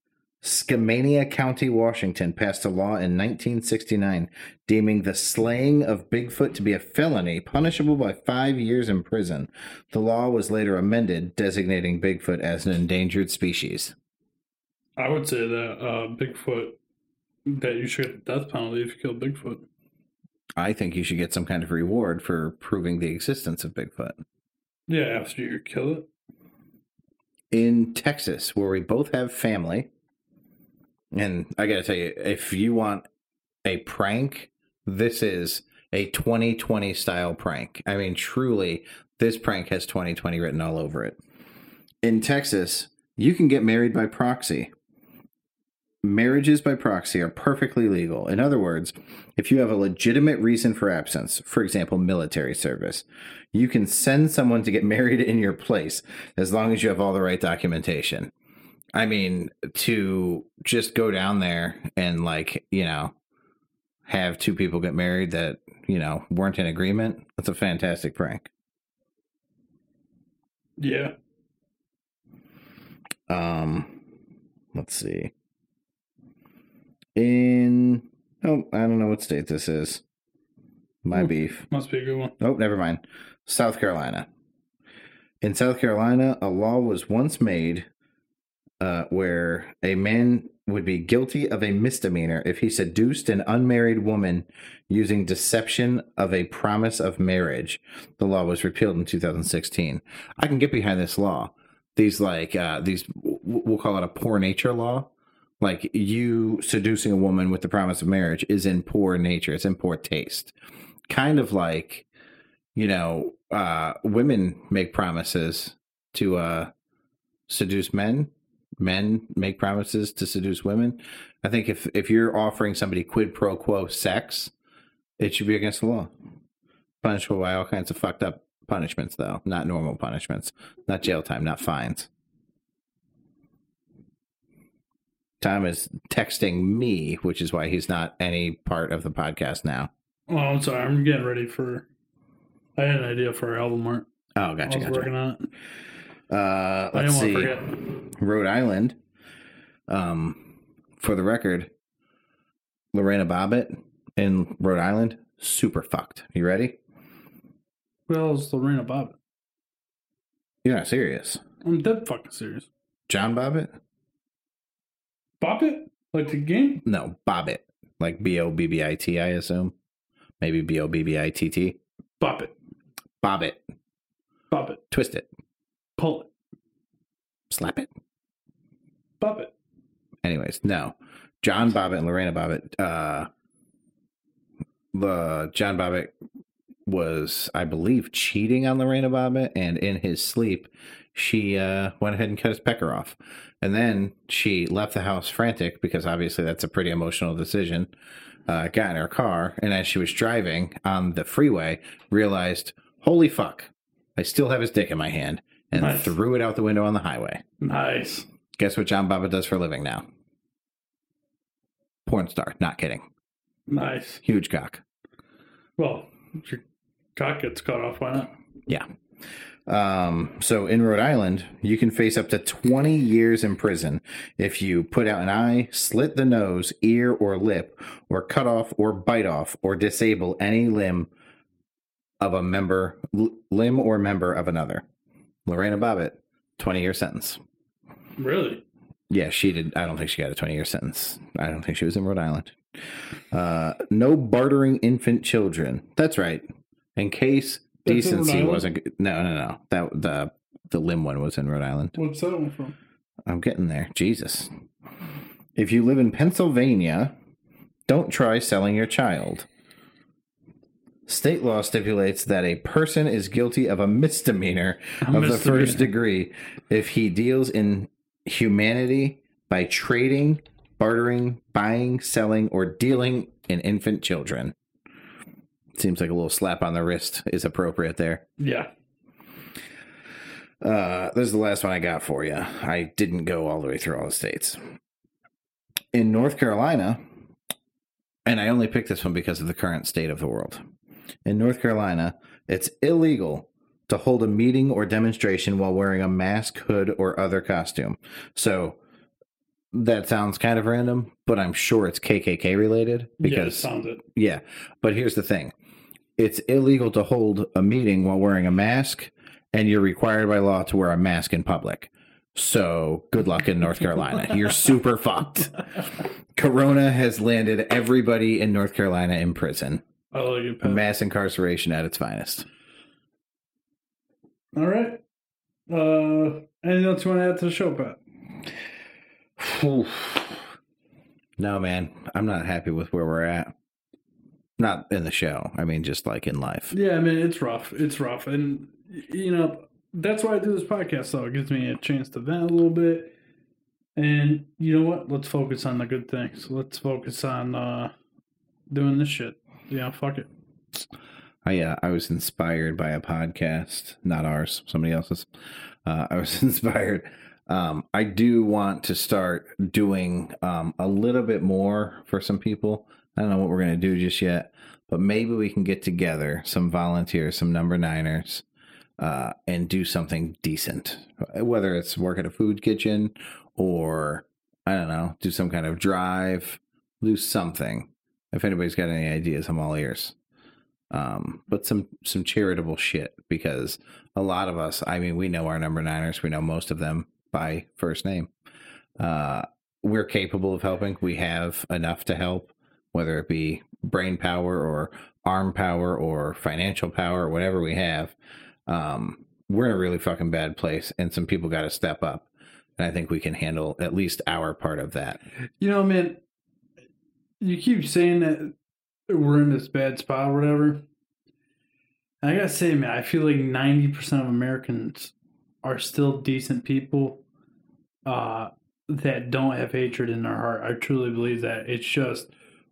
Skamania County, Washington passed a law in 1969 deeming the slaying of Bigfoot to be a felony punishable by five years in prison. The law was later amended, designating Bigfoot as an endangered species. I would say that uh, Bigfoot that you should get the death penalty if you kill Bigfoot. I think you should get some kind of reward for proving the existence of Bigfoot. Yeah, after you kill it. In Texas, where we both have family, and I got to tell you, if you want a prank, this is a 2020 style prank. I mean, truly, this prank has 2020 written all over it. In Texas, you can get married by proxy. Marriages by proxy are perfectly legal. In other words, if you have a legitimate reason for absence, for example, military service, you can send someone to get married in your place as long as you have all the right documentation. I mean, to just go down there and, like, you know, have two people get married that, you know, weren't in agreement, that's a fantastic prank. Yeah. Um, let's see. In oh, I don't know what state this is. My Hmm. beef. Must be a good one. Oh, never mind. South Carolina. In South Carolina, a law was once made uh, where a man would be guilty of a misdemeanor if he seduced an unmarried woman using deception of a promise of marriage. The law was repealed in 2016. I can get behind this law. These like uh, these we'll call it a poor nature law. Like you seducing a woman with the promise of marriage is in poor nature. It's in poor taste. Kind of like you know, uh, women make promises to uh, seduce men. Men make promises to seduce women. I think if if you're offering somebody quid pro quo sex, it should be against the law, punishable by all kinds of fucked up punishments, though, not normal punishments, not jail time, not fines. Tom is texting me, which is why he's not any part of the podcast now. Oh, I'm sorry. I'm getting ready for. I had an idea for our album art. Oh, gotcha. I was gotcha. working on it. Uh, let's didn't want see. to forget. Rhode Island. Um, for the record, Lorena Bobbitt in Rhode Island, super fucked. You ready? Who the hell is Lorena Bobbitt? You're not serious. I'm dead fucking serious. John Bobbitt? Bobbitt? Like the game? No, Bobbitt. Like B O B B I T, I assume. Maybe B O B B I T T. Bobbitt. Bobbitt. Bobbitt. Twist it. Pull it. Slap it. Bobbitt. Anyways, no. John Bobbitt and Lorena Bobbitt. Uh, the John Bobbitt was, I believe, cheating on Lorena Bobbitt, and in his sleep, she uh, went ahead and cut his pecker off. And then she left the house frantic because obviously that's a pretty emotional decision. Uh, got in her car, and as she was driving on the freeway, realized, "Holy fuck! I still have his dick in my hand," and Nice. threw it out the window on the highway. Nice. Guess what John Baba does for a living now? Porn star. Not kidding. Nice. Huge cock. Well, if your cock gets cut off, why not? Yeah. Um, so in Rhode Island, you can face up to 20 years in prison if you put out an eye, slit the nose, ear, or lip, or cut off or bite off or disable any limb of a member, l- limb or member of another. Lorena Bobbitt, 20 year sentence. Really? Yeah, she did. I don't think she got a 20 year sentence. I don't think she was in Rhode Island. Uh, no bartering infant children. That's right. In case That's in Rhode decency wasn't. No, no, no. That the the limb one was in Rhode Island. What's that one from? I'm getting there. Jesus. If you live in Pennsylvania, don't try selling your child. State law stipulates that a person is guilty of a misdemeanor of the first degree if he deals in humanity by trading, bartering, buying, selling, or dealing in infant children. Seems like a little slap on the wrist is appropriate there. Yeah. Uh, this is the last one I got for you. I didn't go all the way through all the states. In North Carolina, and I only picked this one because of the current state of the world. In North Carolina, it's illegal to hold a meeting or demonstration while wearing a mask, hood, or other costume. So that sounds kind of random, but I'm sure it's KKK related because yeah, because sounds it. yeah, but here's the thing: it's illegal to hold a meeting while wearing a mask, and you're required by law to wear a mask in public. So good luck in North Carolina. You're super fucked. Corona has landed everybody in North Carolina in prison. I like it. Pat. Mass incarceration at its finest. All right. Uh, anything else you want to add to the show, Pat? No, man, I'm not happy with where we're at. Not in the show. I mean, just like in life. Yeah, I mean it's rough. It's rough, and you know that's why I do this podcast. Though it gives me a chance to vent a little bit. And you know what? Let's focus on the good things. Let's focus on uh doing this shit. Yeah, fuck it. I uh, I was inspired by a podcast, not ours, somebody else's. Uh, I was inspired. Um, I do want to start doing um, a little bit more for some people. I don't know what we're going to do just yet, but maybe we can get together some volunteers, some number niners, uh, and do something decent. Whether it's work at a food kitchen or I don't know, do some kind of drive, do something. If anybody's got any ideas, I'm all ears um, but some some charitable shit because a lot of us, I mean, we know our number niners, we know most of them by first name. Uh, we're capable of helping. We have enough to help, whether it be brain power or arm power or financial power or whatever we have. Um, we're in a really fucking bad place, and some people got to step up. And I think we can handle at least our part of that. You know, man, you keep saying that we're in this bad spot or whatever. I gotta say, man, I feel like ninety percent of Americans are still decent people uh, that don't have hatred in their heart. I truly believe that. It's just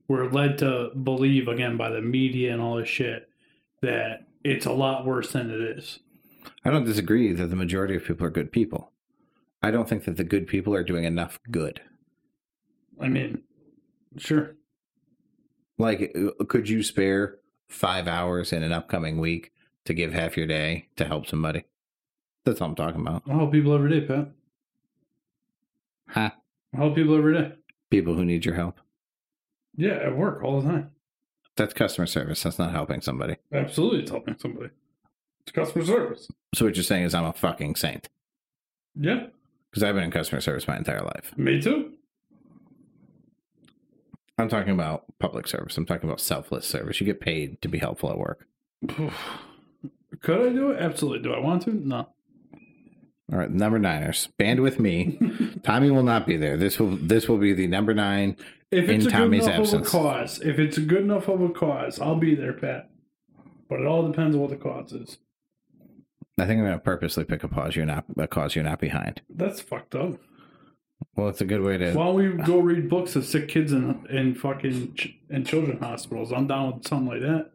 we're led to believe again by the media and all this shit that it's a lot worse than it is. I don't disagree that the majority of people are good people. I don't think that the good people are doing enough good. I mean, sure. Like, uh, could you spare five hours in an upcoming week to give half your day to help somebody? That's all I'm talking about. I help people every day, Pat. Huh? I help people every day. People who need your help. Yeah, at work all the time. That's customer service. That's not helping somebody. Absolutely, it's helping somebody. It's customer service. So what you're saying is I'm a fucking saint Yeah, because I've been in customer service my entire life. me too. I'm talking about public service. I'm talking about selfless service. You get paid to be helpful at work. Could I do it? Absolutely. Do I want to? No. All right, number niners, band with me. Tommy will not be there. This will this will be the number nine If it's in a Tommy's good enough absence. of a cause, if it's a good enough of a cause, I'll be there, Pat. But it all depends on what the cause is. I think I'm going to purposely pick a pause you're not a cause you're not behind. That's fucked up. Well, it's a good way to. Why don't we go read books of sick kids in in fucking ch- in children hospitals? I'm down with something like that.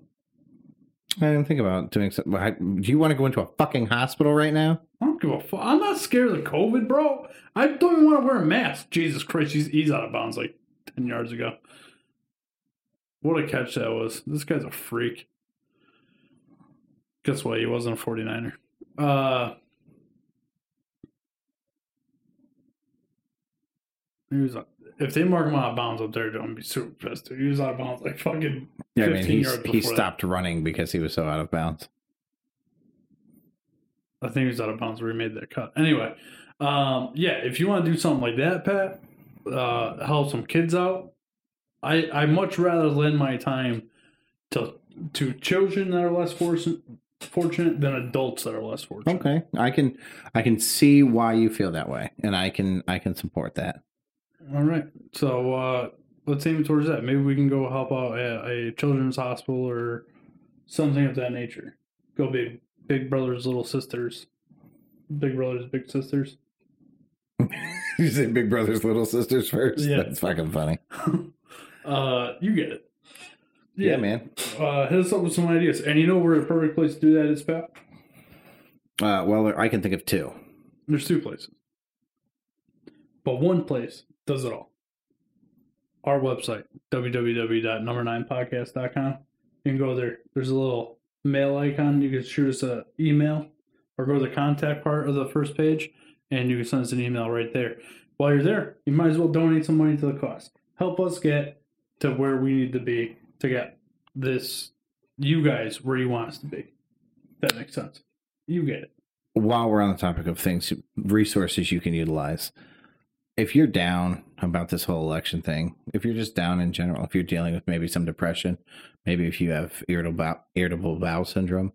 I didn't think about doing something. I- Do you want to go into a fucking hospital right now? I don't give a fuck. I'm not scared of COVID, bro. I don't even want to wear a mask. Jesus Christ, he's, he's out of bounds like 10 yards ago. What a catch that was. This guy's a freak. Guess what? He wasn't a 49er. Uh, he was, if they mark him out of bounds up there, I'm going to be super pissed. Dude. He was out of bounds like fucking Yeah, I mean, yards he before that. stopped running because he was so out of bounds. I think he was out of bounds where he made that cut. Anyway, um, yeah, if you want to do something like that, Pat, uh, help some kids out. I I much rather lend my time to to children that are less fortunate fortunate than adults that are less fortunate. Okay, I can I can see why you feel that way, and I can I can support that. All right. So uh, let's aim towards that. Maybe we can go help out at a children's hospital or something of that nature. Go be big brothers, little sisters. Big brothers, big sisters. you say Big Brothers Little Sisters first. Yeah. That's fucking funny. Uh, you get it. Yeah, man. Uh, hit us up with some ideas. And you know where a perfect place to do that is, Pat? Uh, well, I can think of two. There's two places. But one place does it all. Our website, www.number9podcast.com. You can go there. There's a little mail icon. You can shoot us an email or go to the contact part of the first page and you can send us an email right there. While you're there, you might as well donate some money to the cause. Help us get to where we need to be to get this, you guys, where you want us to be. That makes sense. You get it. While we're on the topic of things, resources you can utilize. If you're down about this whole election thing, if you're just down in general, if you're dealing with maybe some depression, maybe if you have irritable bowel, irritable bowel syndrome,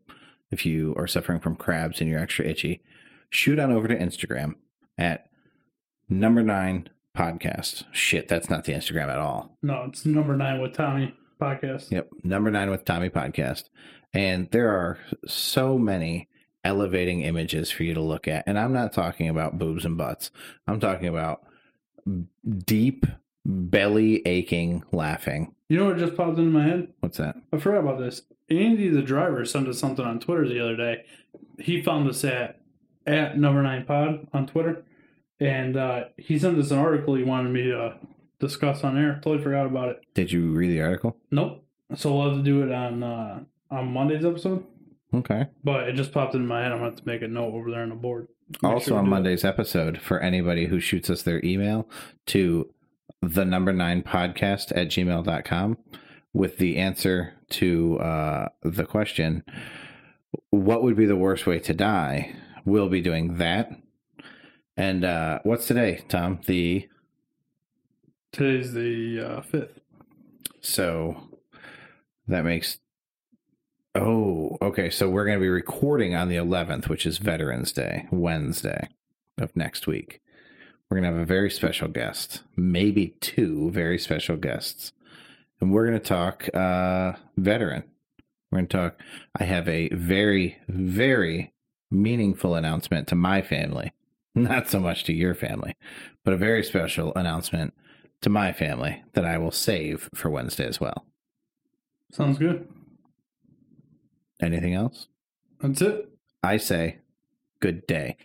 if you are suffering from crabs and you're extra itchy, shoot on over to Instagram at number nine podcast. Shit, that's not the Instagram at all. No, it's number nine with Tommy podcast. Yep, number nine with Tommy podcast. And there are so many elevating images for you to look at. And I'm not talking about boobs and butts. I'm talking about deep belly aching laughing. You know what just popped into my head? What's that? I forgot about this. Andy, the driver, sent us something on Twitter the other day. He found us at at number nine pod on Twitter, and uh, he sent us an article he wanted me to discuss on air. Totally forgot about it. Did you read the article? Nope. So we'll have to do it on uh, on Monday's episode. Okay. But it just popped into my head. I'm have to make a note over there on the board. Make also sure on do it. Monday's episode, for anybody who shoots us their email to the number nine podcast at gmail.com with the answer to uh, the question, what would be the worst way to die? We'll be doing that. And uh, what's today, Tom? The Today's the uh, fifth. so that makes oh okay. So we're going to be recording on the 11th, which is Veterans Day, Wednesday of next week. We're going to have a very special guest, maybe two very special guests, and we're going to talk uh, veteran. We're going to talk. I have a very very meaningful announcement to my family, not so much to your family, but a very special announcement to my family that I will save for Wednesday as well. Sounds good. Anything else? That's it. I say good day.